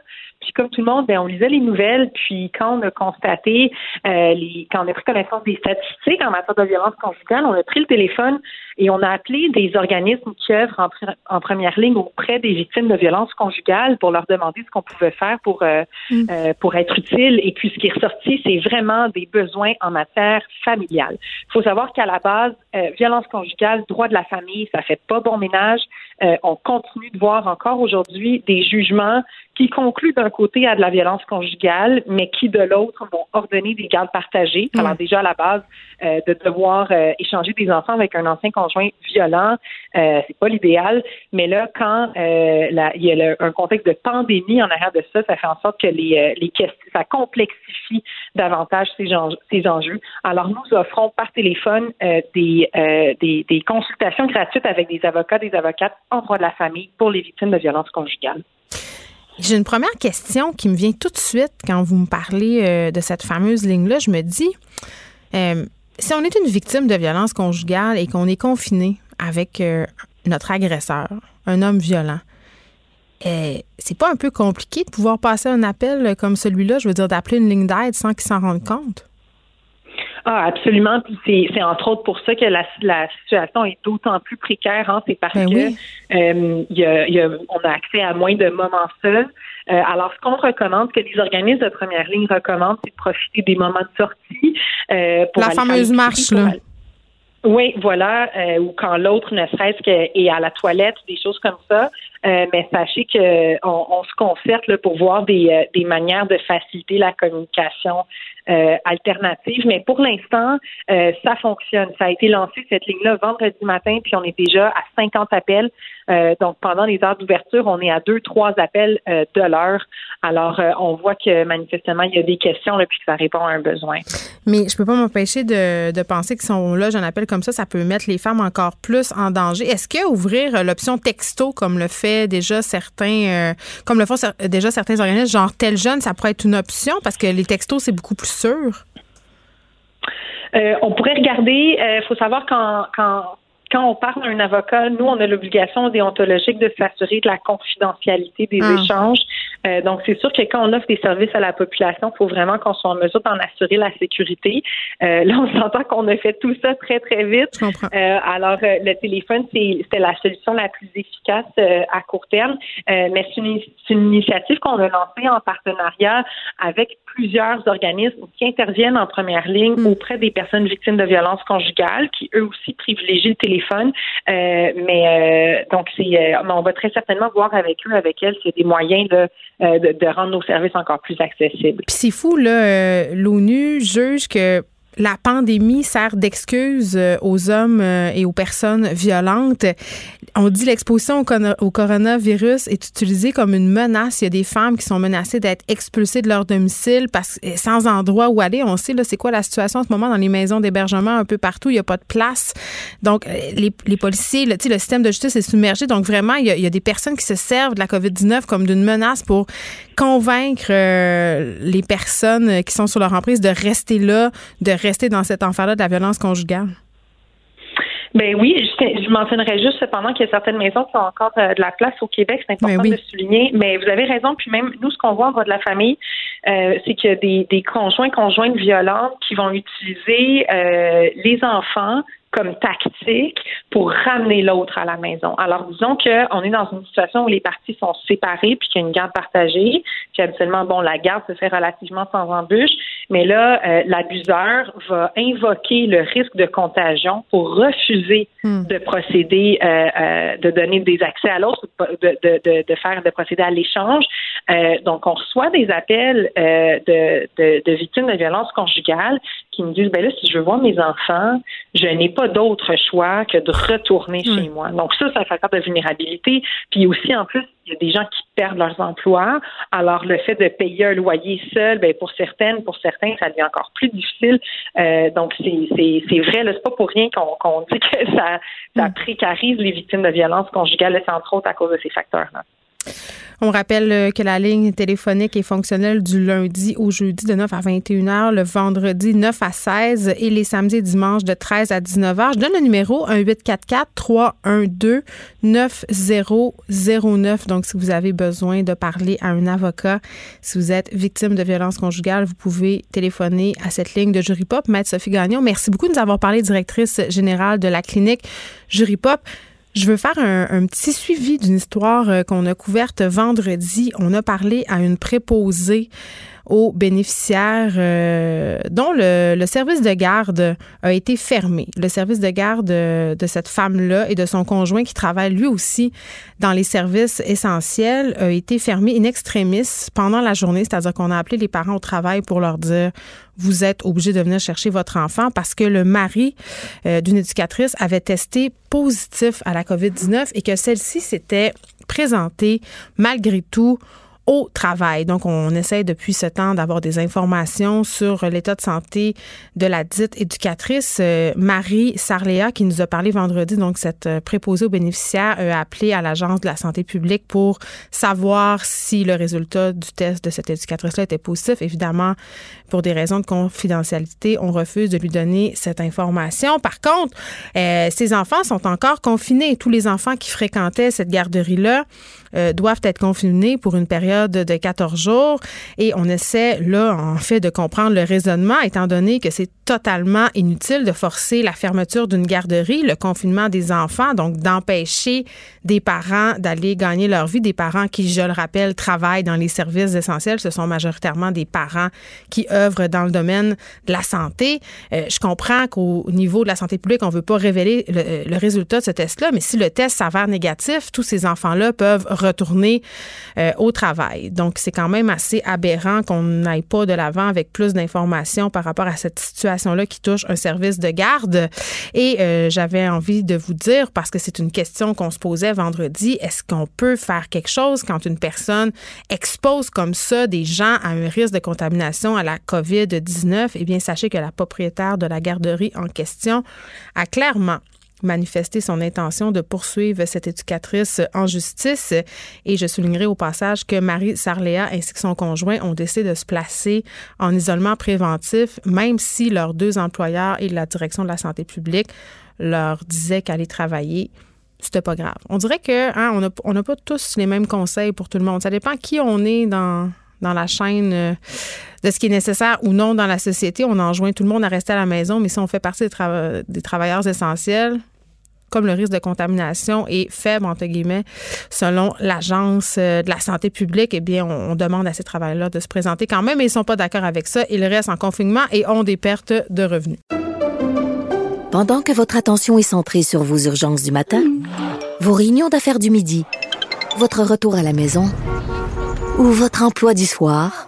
Puis, comme tout le monde, ben, on lisait les nouvelles. Puis, quand on a constaté, euh, les, quand on a pris connaissance des statistiques en matière de violence conjugale, on a pris le téléphone et on a appelé des organismes qui œuvrent en, pr- en première ligne auprès des victimes de violence conjugale pour leur demander ce qu'on pouvait faire pour euh, euh, pour être utile. Et puis, ce qui est ressorti, c'est vraiment des besoins en matière familiale. Il faut savoir qu'à la base, violence conjugale, droit de la famille, ça fait pas bon ménage. Euh, on continue de voir encore aujourd'hui des jugements qui concluent d'un côté à de la violence conjugale, mais qui de l'autre vont ordonner des gardes partagées. Alors déjà à la base, euh, de devoir euh, échanger des enfants avec un ancien conjoint violent, euh, c'est pas l'idéal. Mais là, quand euh, la- il y a le- un contexte de pandémie en arrière de ça, ça fait en sorte que les, euh, les questions, ça complexifie davantage ces, ces enjeux. Alors nous offrons par téléphone euh, des, euh, des, des consultations gratuites avec des avocats, des avocates en droit de la famille pour les victimes de violences conjugales. J'ai une première question qui me vient tout de suite quand vous me parlez euh, de cette fameuse ligne-là. Je me dis, euh, si on est une victime de violence conjugale et qu'on est confiné avec euh, notre agresseur, un homme violent, c'est pas un peu compliqué de pouvoir passer un appel comme celui-là, je veux dire d'appeler une ligne d'aide sans qu'il s'en rende compte? Ah, absolument. Puis c'est, c'est entre autres pour ça que la, la situation est d'autant plus précaire. Hein. C'est parce Ben que oui. euh, y a, il y a- on a accès à moins de moments seuls. Euh, alors, ce qu'on recommande, ce que les organismes de première ligne recommandent, c'est de profiter des moments de sortie. euh, pour La fameuse marche, là. aller- Oui, voilà, euh, ou quand l'autre ne serait-ce que est à la toilette, des choses comme ça. Euh, mais sachez que on, on se concerte là, pour voir des, euh, des manières de faciliter la communication euh, alternative. Mais pour l'instant, euh, ça fonctionne. Ça a été lancé cette ligne-là vendredi matin, puis on est déjà à 50 appels. Euh, donc pendant les heures d'ouverture, on est à deux, trois appels de l'heure. Alors on voit que manifestement il y a des questions là, puis que ça répond à un besoin. Mais je peux pas m'empêcher de, penser que si on loge un appel comme ça, ça peut mettre les femmes encore plus en danger. Est-ce que ouvrir l'option texto, comme le fait déjà certains, comme le font déjà certains organismes, genre tel jeune, ça pourrait être une option? Parce que les textos c'est beaucoup plus Euh, on pourrait regarder, il faut savoir qu'en qu'en quand on parle à un avocat, nous, on a l'obligation déontologique de s'assurer de la confidentialité des Ah. échanges. Euh, donc, c'est sûr que quand on offre des services à la population, il faut vraiment qu'on soit en mesure d'en assurer la sécurité. Euh, là, on s'entend qu'on a fait tout ça très, très vite. Euh, alors, le téléphone, c'est- c'était la solution la plus efficace à court terme, mais c'est une, initiative qu'on a lancée en partenariat avec plusieurs organismes qui interviennent en première ligne auprès des personnes victimes de violences conjugales, qui eux aussi privilégient le téléphone. Euh, mais euh, donc, c'est, euh, on va très certainement voir avec eux, avec elles, s'il y a des moyens euh, de, de rendre nos services encore plus accessibles. Puis c'est fou, là, l'ONU juge que la pandémie sert d'excuse euh, aux hommes euh, et aux personnes violentes. On dit l'exposition au, coronavirus est utilisée comme une menace. Il y a des femmes qui sont menacées d'être expulsées de leur domicile parce sans endroit où aller. On sait là c'est quoi la situation en ce moment dans les maisons d'hébergement un peu partout. Il n'y a pas de place. Donc euh, les, policiers, le, le système de justice est submergé. Donc vraiment il y a des personnes qui se servent de la COVID-19 comme d'une menace pour convaincre euh, les personnes qui sont sur leur emprise de rester là, de rester dans cet enfer-là de la violence conjugale? Ben oui, je, je mentionnerais juste cependant qu'il y a certaines maisons qui ont encore euh, de la place au Québec, c'est important de le souligner. Mais vous avez raison, puis même nous, ce qu'on voit en droit de la famille, euh, c'est qu'il y a des, des conjoints, conjointes violentes qui vont utiliser euh, les enfants comme tactique pour ramener l'autre à la maison. Alors, disons qu'on est dans une situation où les parties sont séparées puis qu'il y a une garde partagée. Puis habituellement, bon, la garde se fait relativement sans embûche, mais là, euh, l'abuseur va invoquer le risque de contagion pour refuser de procéder, euh, euh, de donner des accès à l'autre, de, de, de, de faire, de procéder à l'échange. Euh, donc, on reçoit des appels euh, de, de, de victimes de violences conjugales qui me disent, ben là, si je veux voir mes enfants, je n'ai pas d'autre choix que de retourner chez moi. Donc ça, c'est un facteur de vulnérabilité. Puis aussi, en plus, il y a des gens qui perdent leurs emplois. Alors, le fait de payer un loyer seul, ben, pour certaines, pour certains, ça devient encore plus difficile. Euh, donc, c'est, vrai, c'est pas pour rien qu'on, dit que ça, ça précarise les victimes de violences conjugales. Entre autres à cause de ces facteurs-là. On rappelle euh, que la ligne téléphonique est fonctionnelle du lundi au jeudi de 9 à 21 h, le vendredi 9 à 16 et les samedis et dimanches de 13 à 19 h. Je donne le numéro 1844 312 9009. Donc, si vous avez besoin de parler à un avocat, si vous êtes victime de violence conjugale, vous pouvez téléphoner à cette ligne de Jury Pop. Maître Sophie Gagnon, merci beaucoup de nous avoir parlé, directrice générale de la clinique Jury Pop. Je veux faire un, petit suivi d'une histoire euh, qu'on a couverte vendredi. On a parlé à une préposée aux bénéficiaires euh, dont le, service de garde a été fermé. Le service de garde de, de cette femme-là et de son conjoint qui travaille lui aussi dans les services essentiels a été fermé in extremis pendant la journée, c'est-à-dire qu'on a appelé les parents au travail pour leur dire vous êtes obligé de venir chercher votre enfant parce que le mari euh, d'une éducatrice avait testé positif à la COVID-19 et que celle-ci s'était présentée malgré tout au travail. Donc, on essaie depuis ce temps d'avoir des informations sur l'état de santé de la dite éducatrice. Euh, Marie Sarléa, qui nous a parlé vendredi, donc cette euh, préposée aux bénéficiaires, a appelé à l'Agence de la santé publique pour savoir si le résultat du test de cette éducatrice-là était positif. Évidemment, pour des raisons de confidentialité, on refuse de lui donner cette information. Par contre, euh, ces enfants sont encore confinés. Tous les enfants qui fréquentaient cette garderie-là euh, doivent être confinés pour une période de 14 jours et on essaie là en fait de comprendre le raisonnement étant donné que c'est totalement inutile de forcer la fermeture d'une garderie, le confinement des enfants, donc d'empêcher des parents d'aller gagner leur vie, des parents qui, je le rappelle, travaillent dans les services essentiels. Ce sont majoritairement des parents qui œuvrent dans le domaine de la santé. Euh, je comprends qu'au niveau de la santé publique, on ne veut pas révéler le, le, résultat de ce test-là, mais si le test s'avère négatif, tous ces enfants-là peuvent retourner euh, au travail. Donc, c'est quand même assez aberrant qu'on n'aille pas de l'avant avec plus d'informations par rapport à cette situation-là qui touche un service de garde. Et euh, j'avais envie de vous dire, parce que c'est une question qu'on se posait vendredi, est-ce qu'on peut faire quelque chose quand une personne expose comme ça des gens à un risque de contamination à la COVID-19? Eh bien, sachez que la propriétaire de la garderie en question a clairement manifesté son intention de poursuivre cette éducatrice en justice. Et je soulignerai au passage que Marie Sarléa ainsi que son conjoint ont décidé de se placer en isolement préventif, même si leurs deux employeurs et la direction de la santé publique leur disait qu'aller travailler, c'était pas grave. On dirait que hein, on n'a pas tous les mêmes conseils pour tout le monde. Ça dépend qui on est dans, dans la chaîne euh, de ce qui est nécessaire ou non dans la société. On enjoint tout le monde à rester à la maison, mais si on fait partie des, trava- des travailleurs essentiels, comme le risque de contamination est faible, entre guillemets, selon l'Agence euh, de la santé publique, eh bien, on, on demande à ces travailleurs-là de se présenter quand même, mais ils sont pas d'accord avec ça. Ils restent en confinement et ont des pertes de revenus. Pendant que votre attention est centrée sur vos urgences du matin, vos réunions d'affaires du midi, votre retour à la maison ou votre emploi du soir,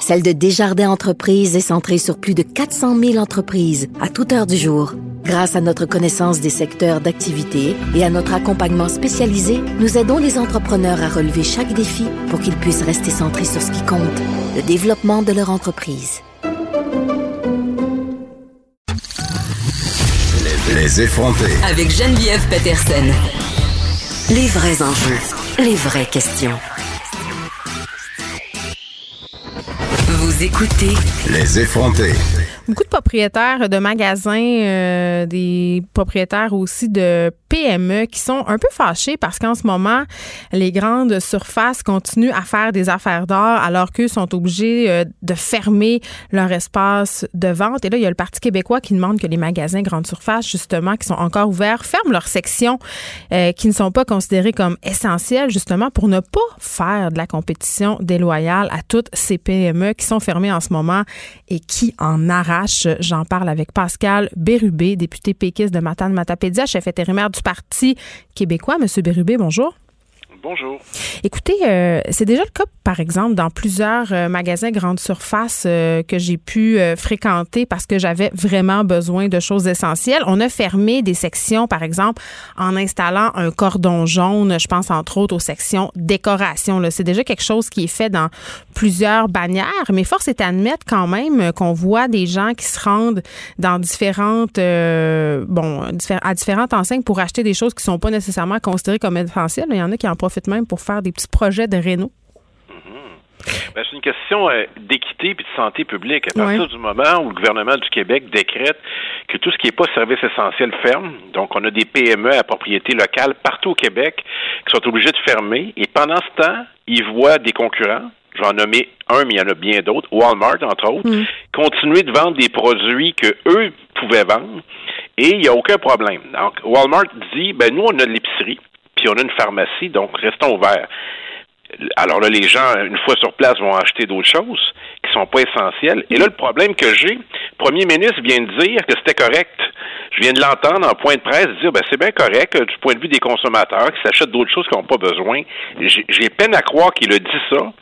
celle de Desjardins Entreprises est centrée sur plus de 400 000 entreprises à toute heure du jour. Grâce à notre connaissance des secteurs d'activité et à notre accompagnement spécialisé, nous aidons les entrepreneurs à relever chaque défi pour qu'ils puissent rester centrés sur ce qui compte, le développement de leur entreprise. Les effrontés. Avec Geneviève Peterson. Les vrais enjeux, les vraies questions. Vous écoutez Les effrontés. Beaucoup de propriétaires de magasins, euh, des propriétaires aussi de PME qui sont un peu fâchés parce qu'en ce moment, les grandes surfaces continuent à faire des affaires d'or alors qu'eux sont obligés euh, de fermer leur espace de vente. Et là, il y a le Parti québécois qui demande que les magasins grandes surfaces, justement, qui sont encore ouverts, ferment leurs sections euh, qui ne sont pas considérées comme essentielles, justement, pour ne pas faire de la compétition déloyale à toutes ces PME qui sont fermées en ce moment et qui en arrachent. J'en parle avec Pascal Bérubé, député péquiste de Matane-Matapédia, chef intérimaire du Parti québécois. Monsieur Bérubé, bonjour. Bonjour. Écoutez, euh, c'est déjà le cas, par exemple, dans plusieurs euh, magasins grande surface euh, que j'ai pu fréquenter parce que j'avais vraiment besoin de choses essentielles. On a fermé des sections, par exemple, en installant un cordon jaune. Je pense entre autres aux sections décoration. C'est déjà quelque chose qui est fait dans plusieurs bannières, mais force est d'admettre quand même qu'on voit des gens qui se rendent dans différentes, bon, à différentes enseignes pour acheter des choses qui sont pas nécessairement considérées comme essentielles. Il y en a qui en profitent même pour faire des petits projets de réno. Ben, c'est une question euh, d'équité et de santé publique. À partir Ouais. du moment où le gouvernement du Québec décrète que tout ce qui n'est pas service essentiel ferme, donc on a des PME à propriété locale partout au Québec qui sont obligés de fermer, et pendant ce temps, ils voient des concurrents, j'en nommé un, mais il y en a bien d'autres, Walmart entre autres, continuer de vendre des produits que eux pouvaient vendre, et il n'y a aucun problème. Donc, Walmart dit, ben nous, on a de l'épicerie, on a une pharmacie, donc restons ouverts. Alors là, les gens, une fois sur place, vont acheter d'autres choses qui sont pas essentielles. Et là, le problème que j'ai, le premier ministre vient de dire que c'était correct. Je viens de l'entendre en point de presse dire, ben c'est bien correct euh, du point de vue des consommateurs qui s'achètent d'autres choses qu'ils n'ont pas besoin. J'ai peine à croire qu'il a dit ça.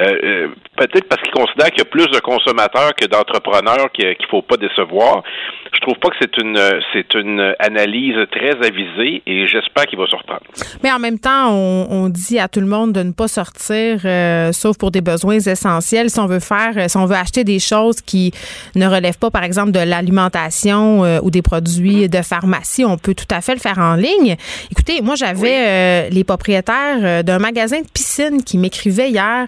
Euh, euh, peut-être parce qu'il considère qu'il y a plus de consommateurs que d'entrepreneurs qu'il qu'il faut pas décevoir. Je trouve pas que c'est une euh, c'est une analyse très avisée et j'espère qu'il va se reprendre. Mais en même temps, on, on dit à tout le monde de ne pas sortir, euh, sauf pour des besoins essentiels. Si on veut faire, euh, si on veut acheter des choses qui ne relèvent pas, par exemple, de l'alimentation euh, ou des produits de pharmacie, on peut tout à fait le faire en ligne. Écoutez, moi, j'avais euh, les propriétaires euh, d'un magasin de piscine qui m'écrivaient hier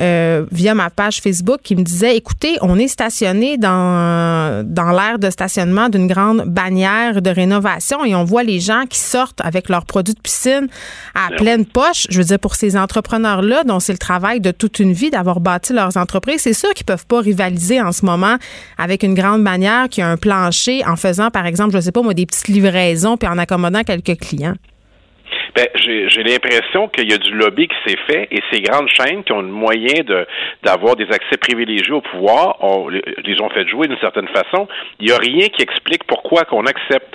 euh, via ma page Facebook qui me disait écoutez, on est stationné dans, dans l'aire de stationnement d'une grande bannière de rénovation et on voit les gens qui sortent avec leurs produits de piscine à pleine poche. Je veux dire, pour ces entrepreneurs-là, dont c'est le travail de toute une vie d'avoir bâti leurs entreprises, c'est sûr qu'ils peuvent pas rivaliser en ce moment avec une grande bannière qui a un plancher en faisant, par exemple, je sais pas moi, des petites livraisons puis en accommodant quelques clients. Ben, j'ai l'impression qu'il y a du lobby qui s'est fait et ces grandes chaînes qui ont le moyen de d'avoir des accès privilégiés au pouvoir, on, les ont fait jouer d'une certaine façon. Il n'y a rien qui explique pourquoi qu'on accepte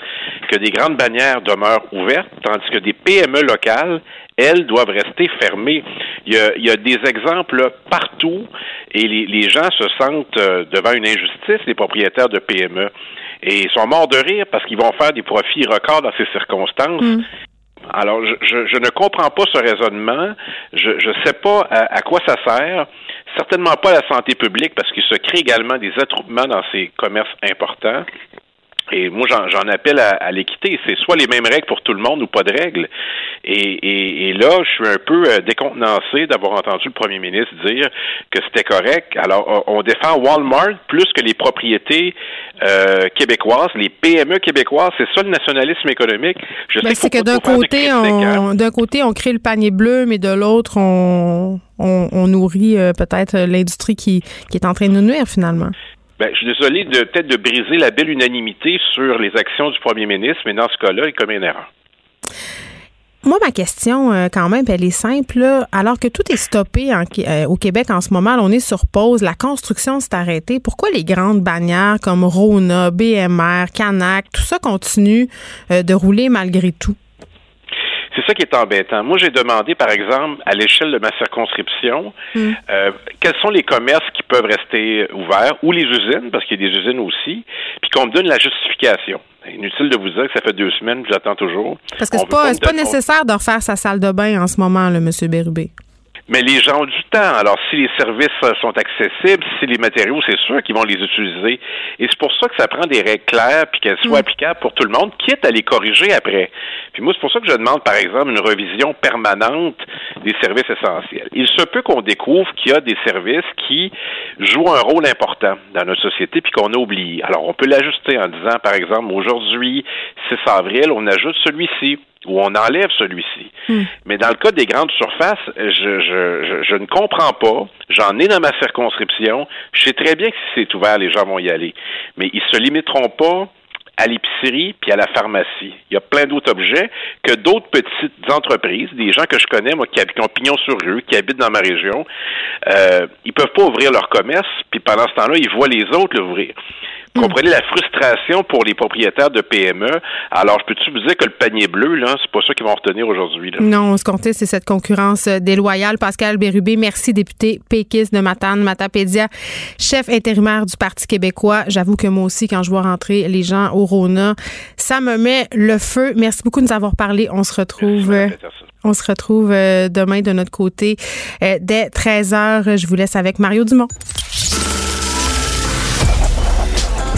que des grandes bannières demeurent ouvertes, tandis que des PME locales, elles, doivent rester fermées. Il y a, il y a des exemples partout et les, les gens se sentent euh, devant une injustice, les propriétaires de PME. Et ils sont morts de rire parce qu'ils vont faire des profits records dans ces circonstances. Alors, je, je, je ne comprends pas ce raisonnement. Je ne sais pas à, quoi ça sert. Certainement pas à la santé publique parce qu'il se crée également des attroupements dans ces commerces importants. Et moi, j'en appelle à, à l'équité. C'est soit les mêmes règles pour tout le monde ou pas de règles. Et, et, là, je suis un peu euh, décontenancé d'avoir entendu le premier ministre dire que c'était correct. Alors, on défend Walmart plus que les propriétés euh, québécoises, les PME québécoises. C'est ça le nationalisme économique. Je sais c'est que d'un côté, on, d'un côté, on crée le panier bleu, mais de l'autre, on, on, nourrit euh, peut-être l'industrie qui, qui est en train de nous nuire finalement. Ben, je suis désolé de peut-être de briser la belle unanimité sur les actions du premier ministre, mais dans ce cas-là, il commet une erreur. Moi, ma question, euh, quand même, elle est simple. Alors que tout est stoppé euh, au Québec en ce moment, on est sur pause, la construction s'est arrêtée. Pourquoi les grandes bannières comme Rona, BMR, Canac, tout ça continue euh, de rouler malgré tout? C'est ça qui est embêtant. Moi, j'ai demandé, par exemple, à l'échelle de ma circonscription, hmm. euh, quels sont les commerces qui peuvent rester ouverts ou les usines, parce qu'il y a des usines aussi, puis qu'on me donne la justification. Inutile de vous dire que ça fait deux semaines j'attends toujours. Parce que c'est pas, pas nécessaire de refaire sa salle de bain en ce moment, le M. Bérubé. Mais les gens ont du temps. Alors, si les services sont accessibles, si les matériaux, c'est sûr qu'ils vont les utiliser. Et c'est pour ça que ça prend des règles claires puis qu'elles soient applicables pour tout le monde, quitte à les corriger après. Puis moi, c'est pour ça que je demande, par exemple, une revision permanente des services essentiels. Il se peut qu'on découvre qu'il y a des services qui jouent un rôle important dans notre société puis qu'on a oublié. Alors, on peut l'ajuster en disant, par exemple, aujourd'hui, 6 avril, on ajoute celui-ci ou on enlève celui-ci. Hmm. Mais dans le cas des grandes surfaces, je, je, je, ne comprends pas. J'en ai dans ma circonscription. Je sais très bien que si c'est ouvert, les gens vont y aller. Mais ils se limiteront pas à l'épicerie puis à la pharmacie. Il y a plein d'autres objets que d'autres petites entreprises, des gens que je connais, moi, qui, qui ont pignon sur rue, qui habitent dans ma région, euh, ils peuvent pas ouvrir leur commerce, puis pendant ce temps-là, ils voient les autres l'ouvrir. Vous comprenez la frustration pour les propriétaires de PME. Alors, je peux-tu vous dire que le panier bleu, là, c'est pas ça qu'ils vont retenir aujourd'hui. Non, ce qu'on c'est cette concurrence euh, déloyale. Pascal Bérubé, merci, député péquiste de Matane, Matapédia, chef intérimaire du Parti québécois. J'avoue que moi aussi, quand je vois rentrer les gens au Rona, ça me met le feu. Merci beaucoup de nous avoir parlé. On se retrouve. Euh, on se retrouve euh, demain de notre côté dès 13h. Je vous laisse avec Mario Dumont.